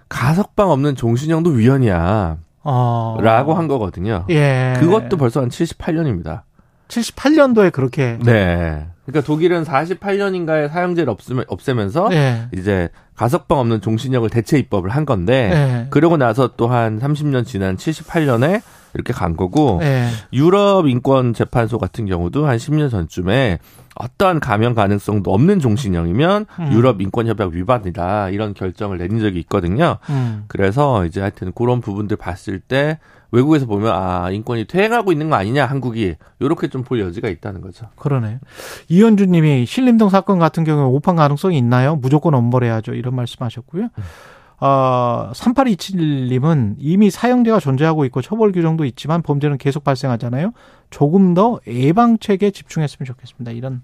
가석방 없는 종신형도 위헌이야. 어. 라고 한 거거든요. 예. 그것도 벌써 한 78년입니다. 78년도에 그렇게. 네. 그러니까 독일은 48년인가에 사형제를 없으면, 없애면서 예. 이제 가석방 없는 종신형을 대체 입법을 한 건데 예. 그러고 나서 또 한 30년 지난 78년에 이렇게 간 거고 예. 유럽 인권 재판소 같은 경우도 한 10년 전쯤에 어떠한 감형 가능성도 없는 종신형이면 음. 유럽 인권 협약 위반이다 이런 결정을 내린 적이 있거든요. 음. 그래서 이제 하여튼 그런 부분들 봤을 때 외국에서 보면 아 인권이 퇴행하고 있는 거 아니냐 한국이 이렇게 좀 볼 여지가 있다는 거죠. 그러네요. 이현주 님이 신림동 사건 같은 경우에 오판 가능성이 있나요? 무조건 엄벌해야죠. 이런 말씀하셨고요. 어, 3827님은 이미 사형제가 존재하고 있고 처벌 규정도 있지만 범죄는 계속 발생하잖아요. 조금 더 예방책에 집중했으면 좋겠습니다. 이런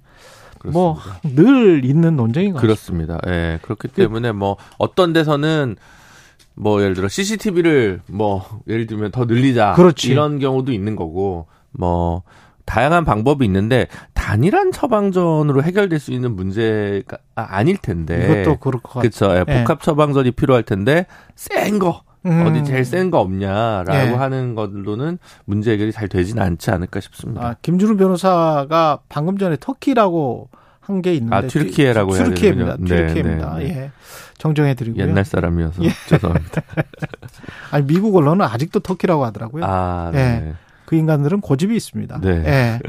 뭐 늘 있는 논쟁인 것 같습니다. 그렇습니다. 예. 그렇기 때문에 뭐 어떤 데서는 뭐 예를 들어 CCTV를 뭐 예를 들면 더 늘리자 그렇지. 이런 경우도 있는 거고 뭐 다양한 방법이 있는데 단일한 처방전으로 해결될 수 있는 문제가 아닐 텐데 이것도 그럴 것 그렇죠. 예, 예. 복합 처방전이 필요할 텐데 센 거 음. 어디 제일 센 거 없냐라고 예. 하는 걸로는 문제 해결이 잘 되지는 않지 않을까 싶습니다. 아, 김준우 변호사가 방금 전에 터키라고 한 게 있는데 아, 튀르키예라고 해야 튀르키예입니다. 되는군요. 네, 튀르키예입니다. 네, 네. 예. 정정해 드리고요. 옛날 사람이어서 예. 죄송합니다. (laughs) 아니 미국 언론은 아직도 터키라고 하더라고요. 아, 예. 네. 그 인간들은 고집이 있습니다. 네. 예.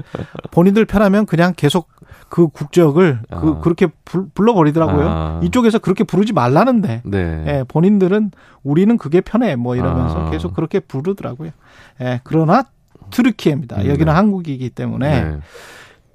본인들 편하면 그냥 계속 그 국적을 그 아. 그렇게 불, 불러버리더라고요. 아. 이쪽에서 그렇게 부르지 말라는데. 네. 예, 본인들은 우리는 그게 편해 뭐 이러면서 아. 계속 그렇게 부르더라고요. 예, 그러나 튀르키예입니다. 음, 여기는 네. 한국이기 때문에 네.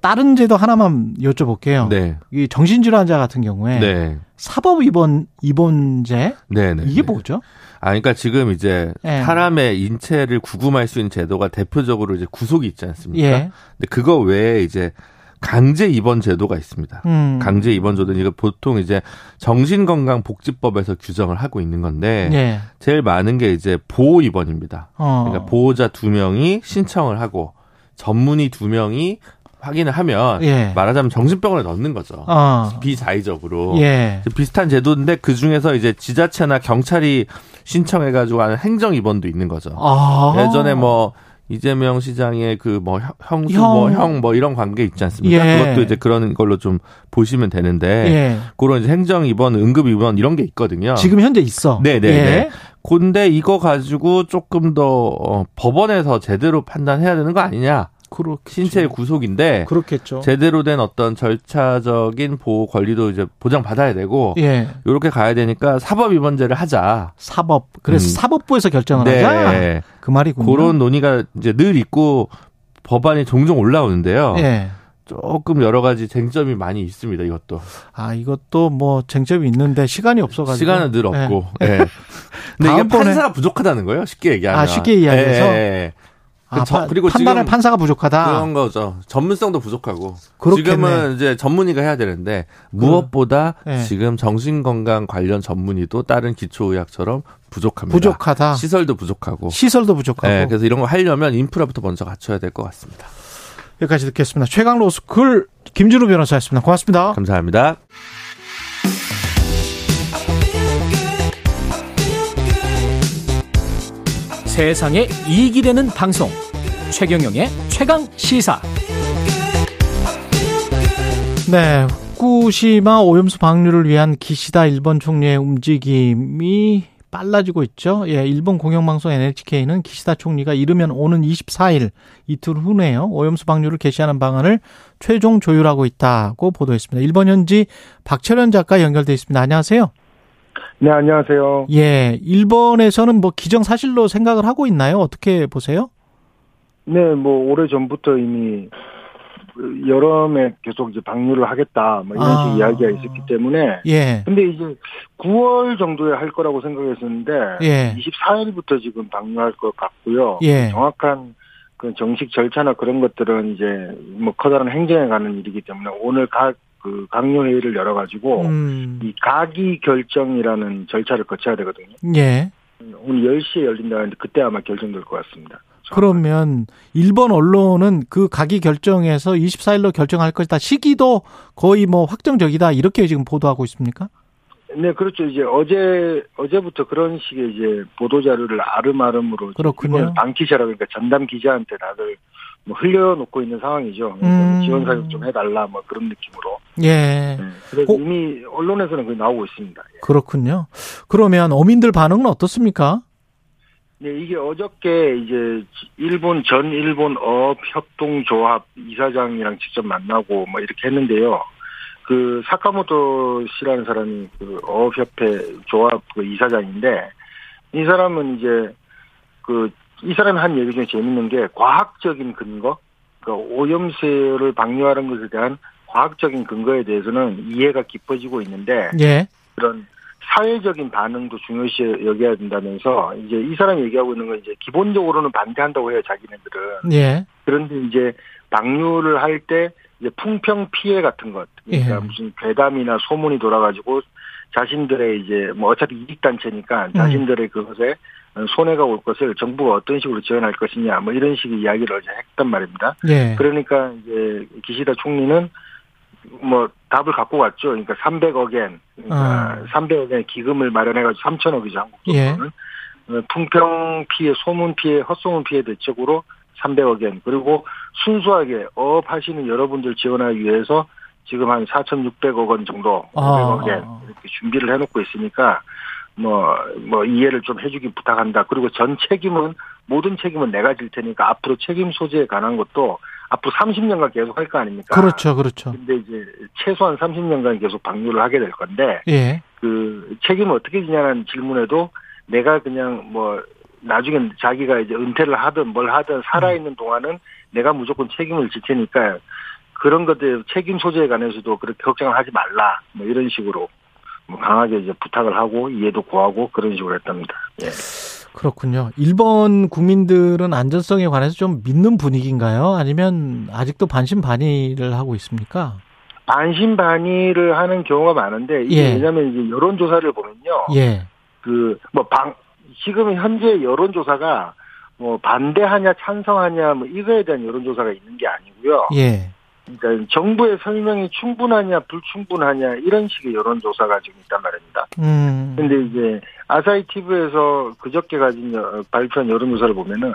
다른 제도 하나만 여쭤볼게요. 네. 이 정신질환자 같은 경우에 네. 사법 입원 입원제. 이게 네. 뭐죠? 아, 그러니까 지금 이제 예. 사람의 인체를 구금할 수 있는 제도가 대표적으로 이제 구속이 있지 않습니까? 예. 근데 그거 외에 이제 강제 입원 제도가 있습니다. 음. 강제 입원 제도는 이거 보통 이제 정신건강복지법에서 규정을 하고 있는 건데 예. 제일 많은 게 이제 보호 입원입니다. 어. 그러니까 보호자 두 명이 신청을 하고 전문의 두 명이 확인을 하면 예. 말하자면 정신병원에 넣는 거죠. 어. 비자의적으로. 예. 비슷한 제도인데 그 중에서 이제 지자체나 경찰이 신청해가지고 하는 행정 입원도 있는 거죠. 아. 예전에 뭐 이재명 시장의 그 뭐 형수 형. 뭐형뭐 이런 관계 있지 않습니까? 예. 그것도 이제 그런 걸로 좀 보시면 되는데 예. 그런 이제 행정 입원, 응급 입원 이런 게 있거든요. 지금 현재 있어. 네 네네. 예. 근데 이거 가지고 조금 더 어, 법원에서 제대로 판단해야 되는 거 아니냐? 그렇겠죠. 신체의 구속인데 그렇겠죠. 제대로 된 어떤 절차적인 보호 권리도 이제 보장 받아야 되고 예. 이렇게 가야 되니까 사법 입원제를 하자. 사법. 그래서 음. 사법부에서 결정을 네. 하자. 그 말이군요. 그런 논의가 이제 늘 있고 법안이 종종 올라오는데요. 예. 조금 여러 가지 쟁점이 많이 있습니다. 이것도 아, 이것도 뭐 쟁점이 있는데 시간이 없어가지고. 시간은 늘 없고. 예. (laughs) 근데 이게 판사가 부족하다는 거예요. 쉽게 얘기하면. 아, 쉽게 이야기해서? 예, 예. 아, 그 저- 파- 그리고 판단할 지금 판사가 부족하다. 그런 거죠. 전문성도 부족하고. 그렇겠네. 지금은 이제 전문의가 해야 되는데 무엇보다 예. 지금 정신건강 관련 전문의도 다른 기초의학처럼 부족합니다. 부족하다. 시설도 부족하고. 시설도 부족하고. 네, 그래서 이런 거 하려면 인프라부터 먼저 갖춰야 될 것 같습니다. 여기까지 듣겠습니다. 최강 로스쿨 김준우 변호사였습니다. 고맙습니다. 감사합니다. 세상에 이익이 되는 방송 최경영의 최강 시사 네. 후쿠시마 오염수 방류를 위한 기시다 일본 총리의 움직임이 빨라지고 있죠. 예, 일본 공영방송 NHK는 기시다 총리가 이르면 오는 24일 이틀 후네요. 오염수 방류를 개시하는 방안을 최종 조율하고 있다고 보도했습니다. 일본 현지 박철현 작가 연결돼 있습니다. 안녕하세요. 네, 안녕하세요. 예, 일본에서는 뭐 기정사실로 생각을 하고 있나요? 어떻게 보세요? 네, 뭐 오래 전부터 이미 그 여름에 계속 이제 방류를 하겠다 뭐 이런 아. 식 이야기가 있었기 때문에 예. 근데 이제 9월 정도에 할 거라고 생각했었는데 예. 24일부터 지금 방류할 것 같고요. 예. 정확한 그 정식 절차나 그런 것들은 이제 뭐 커다란 행정에 가는 일이기 때문에 오늘 각 그 강요 회의를 열어 가지고 음. 이 가기 결정이라는 절차를 거쳐야 되거든요. 예. 오늘 10시에 열린다 하는데 그때 아마 결정될 것 같습니다. 그러면 일본 언론은 그 가기 결정에서 24일로 결정할 것이다. 시기도 거의 뭐 확정적이다. 이렇게 지금 보도하고 있습니까? 네, 그렇죠. 이제 어제 어제부터 그런 식의 이제 보도 자료를 아름아름으로 그렇군요. 이번에 당 기자라 그러니까 전담 기자한테 다들 뭐 흘려놓고 있는 상황이죠. 그러니까 음. 지원 사격 좀 해달라 뭐 그런 느낌으로. 예. 그래서 고- 이미 언론에서는 그게 나오고 있습니다. 그렇군요. 그러면 어민들 반응은 어떻습니까? 네, 이게 어저께 이제 일본 전 일본 어업 협동조합 이사장이랑 직접 만나고 뭐 이렇게 했는데요. 그 사카모토 씨라는 사람이 그 어업협회 조합 그 이사장인데 이 사람은 이제 그 이 사람이 한 얘기 중에 재밌는 게 과학적인 근거, 그러니까 오염수를 방류하는 것에 대한 과학적인 근거에 대해서는 이해가 깊어지고 있는데 예. 그런 사회적인 반응도 중요시 여겨야 된다면서 이제 이 사람이 얘기하고 있는 건 이제 기본적으로는 반대한다고 해요 자기네들은 예. 그런데 이제 방류를 할 때 이제 풍평 피해 같은 것 그러니까 예. 무슨 괴담이나 소문이 돌아가지고 자신들의 이제 뭐 어차피 이익 단체니까 자신들의 그것에 손해가 올 것을 정부가 어떤 식으로 지원할 것이냐 뭐 이런 식의 이야기를 어제 했단 말입니다. 예. 그러니까 이제 기시다 총리는 뭐 답을 갖고 왔죠. 그러니까 300억엔, 그러니까 아. 300억엔 기금을 마련해가지고 3천억이죠 한국 예. 돈은 어, 풍평 피해, 소문 피해, 헛소문 피해 대책으로 300억엔 그리고 순수하게 어업 하시는 여러분들 지원하기 위해서 지금 한 4,600억 원 정도, 아. 500억엔 이렇게 준비를 해놓고 있으니까 뭐, 뭐, 이해를 좀 해주기 부탁한다. 그리고 전 책임은, 모든 책임은 내가 질 테니까 앞으로 책임 소재에 관한 것도 앞으로 30년간 계속 할 거 아닙니까? 그렇죠. 그렇죠. 근데 이제 최소한 30년간 계속 방류를 하게 될 건데, 예. 그 책임을 어떻게 지냐는 질문에도 내가 그냥 뭐, 나중에 자기가 이제 은퇴를 하든 뭘 하든 살아있는 동안은 내가 무조건 책임을 질 테니까 그런 것들 책임 소재에 관해서도 그렇게 걱정을 하지 말라. 뭐 이런 식으로 뭐 강하게 이제 부탁을 하고 이해도 구하고 그런 식으로 했답니다. 예. 그렇군요. 일본 국민들은 안전성에 관해서 좀 믿는 분위기인가요? 아니면 아직도 반신반의를 하고 있습니까? 반신반의를 하는 경우가 많은데 이게 예. 왜냐하면 이제 여론 조사를 보면요. 예. 그뭐방 지금 현재 여론 조사가 뭐 반대하냐 찬성하냐 뭐 이거에 대한 여론 조사가 있는 게 아니고요. 예. 그러니까 정부의 설명이 충분하냐 불충분하냐 이런 식의 여론조사가 지금 있단 말입니다. 음. 근데 이제 아사히 TV에서 그저께 가진 여- 발표한 여론조사를 보면은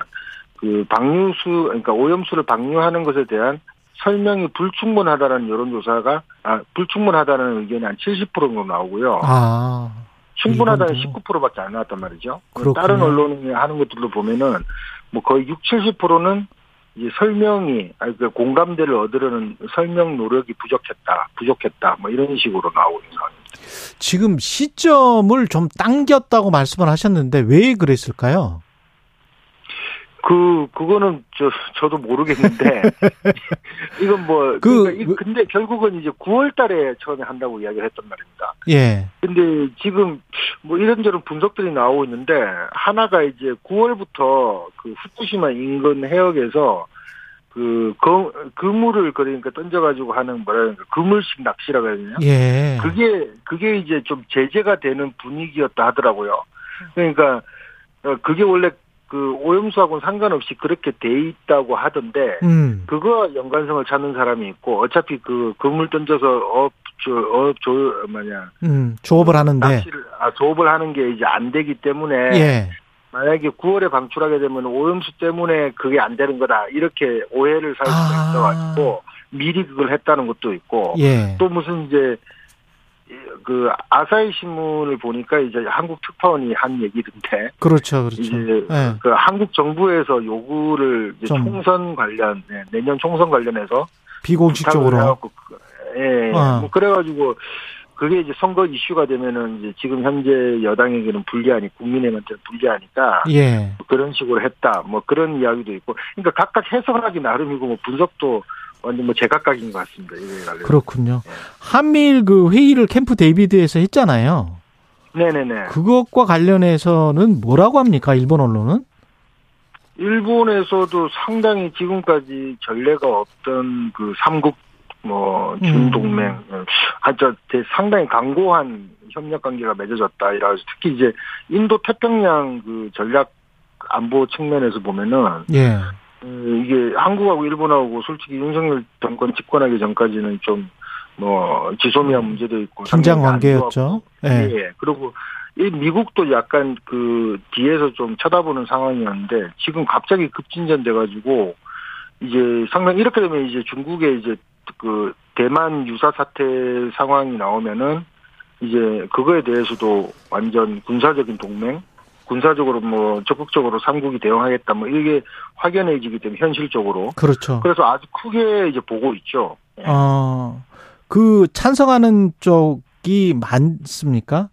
그 방류수 그러니까 오염수를 방류하는 것에 대한 설명이 불충분하다는 여론조사가 아 불충분하다는 의견이 한 70% 정도 나오고요. 아. 충분하다는 일본도. 19%밖에 안 나왔단 말이죠. 그렇군요. 다른 언론이 하는 것들도 보면은 뭐 거의 6, 70%는 이제 설명이 아니 그 공감대를 얻으려는 설명 노력이 부족했다, 부족했다, 뭐 이런 식으로 나오고 있는 상황입니다. 지금 시점을 좀 당겼다고 말씀을 하셨는데 왜 그랬을까요? 그 그거는 저 저도 모르겠는데 (laughs) (laughs) 이건 뭐 그- 그러니까 이- 근데 결국은 이제 9월달에 처음에 한다고 이야기를 했단 말입니다. 예. 근데 지금 뭐 이런저런 분석들이 나오고 있는데 하나가 이제 9월부터 그 후쿠시마 인근 해역에서 그 거, 그물을 그러니까 던져가지고 하는 뭐라 그러까 그물식 낚시라고 해야 되냐? 예. 그게 그게 이제 좀 제재가 되는 분위기였다 하더라고요. 그러니까 어, 그게 원래 그 오염수하고는 상관없이 그렇게 돼 있다고 하던데 음. 그거 연관성을 찾는 사람이 있고 어차피 그 그물 던져서 어업 저 어업 조 뭐냐 음. 조업을 하는데. 낚시를 아 조업을 하는 게 이제 안 되기 때문에 예. 만약에 9월에 방출하게 되면 오염수 때문에 그게 안 되는 거다 이렇게 오해를 살 수가 아. 있어가지고 미리 그걸 했다는 것도 있고 예. 또 무슨 이제 그 아사히 신문을 보니까 이제 한국 특파원이 한 얘기인데 그렇죠. 그렇죠. 이제 예. 그 한국 정부에서 요구를 이제 좀. 총선 관련 네, 내년 총선 관련해서 비공식적으로. 그- 예, 아. 뭐 그래가지고 그게 이제 선거 이슈가 되면은 이제 지금 현재 여당에게는 불리하니 국민의힘한테는 불리하니까 예. 그런 식으로 했다 뭐 그런 이야기도 있고 그러니까 각각 해석하기 나름이고 뭐 분석도 완전 뭐 제각각인 것 같습니다. 관련. 그렇군요. 한미일 그 회의를 캠프 데이비드에서 했잖아요. 네네네. 그것과 관련해서는 뭐라고 합니까? 일본 언론은? 일본에서도 상당히 지금까지 전례가 없던 그 삼국 뭐 음. 준동맹 아저 상당히 강고한 협력 관계가 맺어졌다 이라 특히 이제 인도 태평양 그 전략 안보 측면에서 보면은 예. 음, 이게 한국하고 일본하고 솔직히 윤석열 정권 집권하기 전까지는 좀 뭐 지소미아 문제도 있고 긴장 관계였죠. 예. 예. 그리고 이 미국도 약간 그 뒤에서 좀 쳐다보는 상황이었는데 지금 갑자기 급진전돼 가지고 이제 상당히 이렇게 되면 이제 중국의 이제 그 대만 유사 사태 상황이 나오면은 이제 그거에 대해서도 완전 군사적인 동맹 군사적으로 뭐 적극적으로 삼국이 대응하겠다 뭐 이게 확연해지기 때문에 현실적으로 그렇죠. 그래서 아주 크게 이제 보고 있죠. 어, 그 찬성하는 쪽이 많습니까?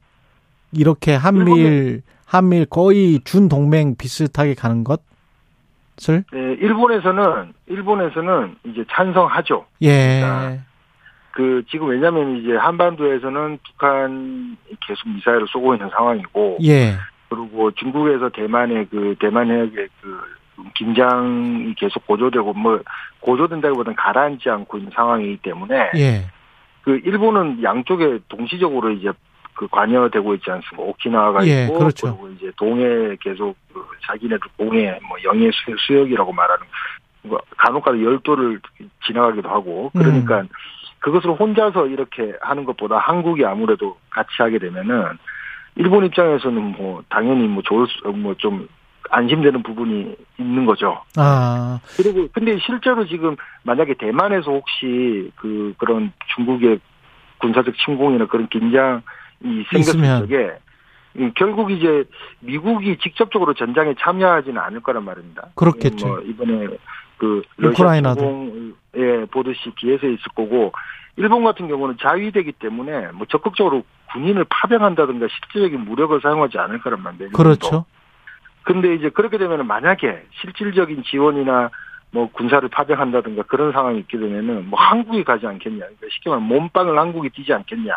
이렇게 한미일, 한미일 거의 준 동맹 비슷하게 가는 것을? 네, 일본에서는 일본에서는 이제 찬성하죠. 예. 그러니까 그 지금 왜냐하면 이제 한반도에서는 북한 계속 미사일을 쏘고 있는 상황이고 예. 그리고 중국에서 대만의 그 대만 해역의 그 긴장이 계속 고조되고 뭐 고조된다기보다는 가라앉지 않고 있는 상황이기 때문에 예. 그 일본은 양쪽에 동시적으로 이제 그 관여되고 있지 않습니까? 오키나와가 예, 있고 그렇죠. 그리고 이제 동해 계속 그 자기네들 공해 뭐 영해 수- 수역이라고 말하는 뭐 간혹가다 열도를 지나가기도 하고 그러니까 음. 그것을 혼자서 이렇게 하는 것보다 한국이 아무래도 같이 하게 되면은 일본 입장에서는 뭐 당연히 뭐 좋을 뭐좀 안심되는 부분이 있는 거죠. 아, 그리고 근데 실제로 지금 만약에 대만에서 혹시 그 그런 중국의 군사적 침공이나 그런 긴장이 생겼을 있으면. 적에 음, 결국 이제 미국이 직접적으로 전장에 참여하지는 않을 거란 말입니다. 그렇겠죠. 뭐 이번에 그 러시아 우크라이나도. 침공에 보듯이 뒤에서 있을 거고 일본 같은 경우는 자위되기 때문에 뭐 적극적으로 군인을 파병한다든가 실질적인 무력을 사용하지 않을 거란 말이에요. 그렇죠. 근데 이제 그렇게 되면 만약에 실질적인 지원이나 뭐 군사를 파병한다든가 그런 상황이 있게 되면은 뭐 한국이 가지 않겠냐. 그러니까 쉽게 말하면 몸빵을 한국이 뛰지 않겠냐.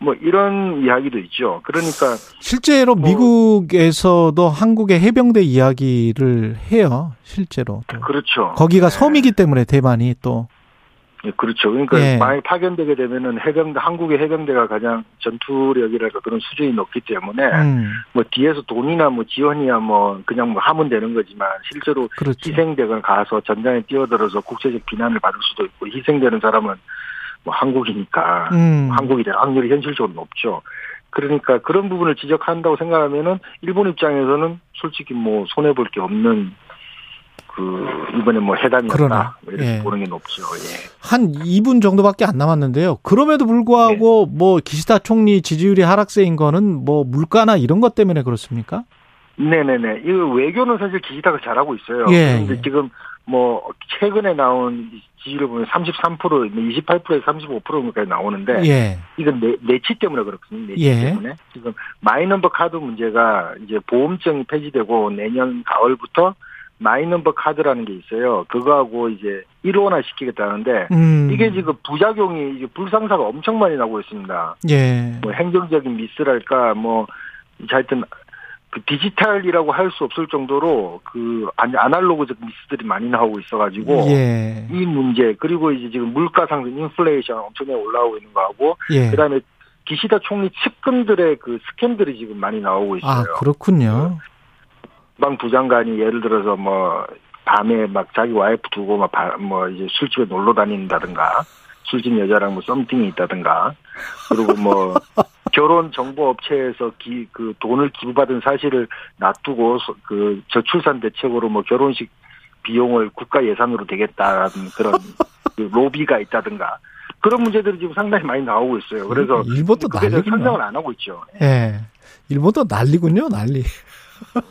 뭐 이런 이야기도 있죠. 그러니까 실제로 뭐 미국에서도 한국의 해병대 이야기를 해요. 실제로. 또. 그렇죠. 거기가 섬이기 때문에 대만이 또. 예, 그렇죠. 그러니까 예. 만약 파견되게 되면은 해병대 한국의 해병대가 가장 전투력이랄까 그런 수준이 높기 때문에 음, 뭐 뒤에서 돈이나 뭐 지원이야 뭐 그냥 뭐 하면 되는 거지만 실제로 그렇죠. 희생대가 가서 전장에 뛰어들어서 국제적 비난을 받을 수도 있고 희생되는 사람은 뭐 한국이니까 음. 한국이 될 확률이 현실적으로 높죠. 그러니까 그런 부분을 지적한다고 생각하면은 일본 입장에서는 솔직히 뭐 손해 볼 게 없는 그 이번에 뭐 회담이었다 그러나, 뭐 이렇게 예. 보는 게 높죠. 예. 한 2분 정도밖에 안 남았는데요. 그럼에도 불구하고 네. 뭐 기시다 총리 지지율이 하락세인 거는 뭐 물가나 이런 것 때문에 그렇습니까? 네네네. 이 외교는 사실 기시다가 잘하고 있어요. 예, 그런데 예. 지금 뭐 최근에 나온 지지율을 보면 33%, 28%에서 35%까지 나오는데 예. 이건 내, 내치 때문에 그렇거든요. 내치 예. 때문에 지금 마이넘버 카드 문제가 이제 보험증이 폐지되고 내년 가을부터 마이넘버 카드라는 게 있어요. 그거하고 이제 일원화 시키겠다는데 음. 이게 지금 부작용이 이게 불상사가 엄청 많이 나고 있습니다. 예. 뭐 행정적인 미스랄까 뭐 하여튼 그 디지털이라고 할 수 없을 정도로 그 아날로그적 미스들이 많이 나오고 있어가지고 예. 이 문제 그리고 이제 지금 물가 상승 인플레이션 엄청나게 올라오고 있는 거하고 예. 그다음에 기시다 총리 측근들의 그 스캔들이 지금 많이 나오고 있어요. 아, 그렇군요. 방 부 장관이 예를 들어서 뭐 밤에 막 자기 와이프 두고 막 뭐 이제 술집에 놀러 다닌다든가 술집 여자랑 뭐 썸띵이 있다든가 그리고 뭐 (laughs) 결혼 정보 업체에서 기 그 돈을 기부받은 사실을 놔두고 소- 그 저출산 대책으로 뭐 결혼식 비용을 국가 예산으로 되겠다라는 그런 (laughs) 그 로비가 있다든가 그런 문제들이 지금 상당히 많이 나오고 있어요. 그래서 일본도 난리군요. 상상을 안 하고 있죠. 예. 일본도 난리군요, 난리.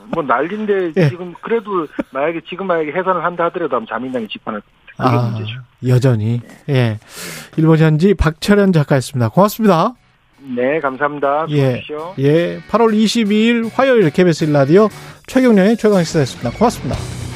뭐 난리인데 (laughs) 예. 지금 그래도 만약에 지금 만약에 해산을 한다 하더라도 자민당이 집권할 그게 아, 문제죠. 여전히. 예. 일본 현지 박철현 작가였습니다. 고맙습니다. 네, 감사합니다. 예. 수고하십시오. 예. 8월 22일 화요일 KBS 1라디오 최경련의 최강 시사였습니다. 고맙습니다.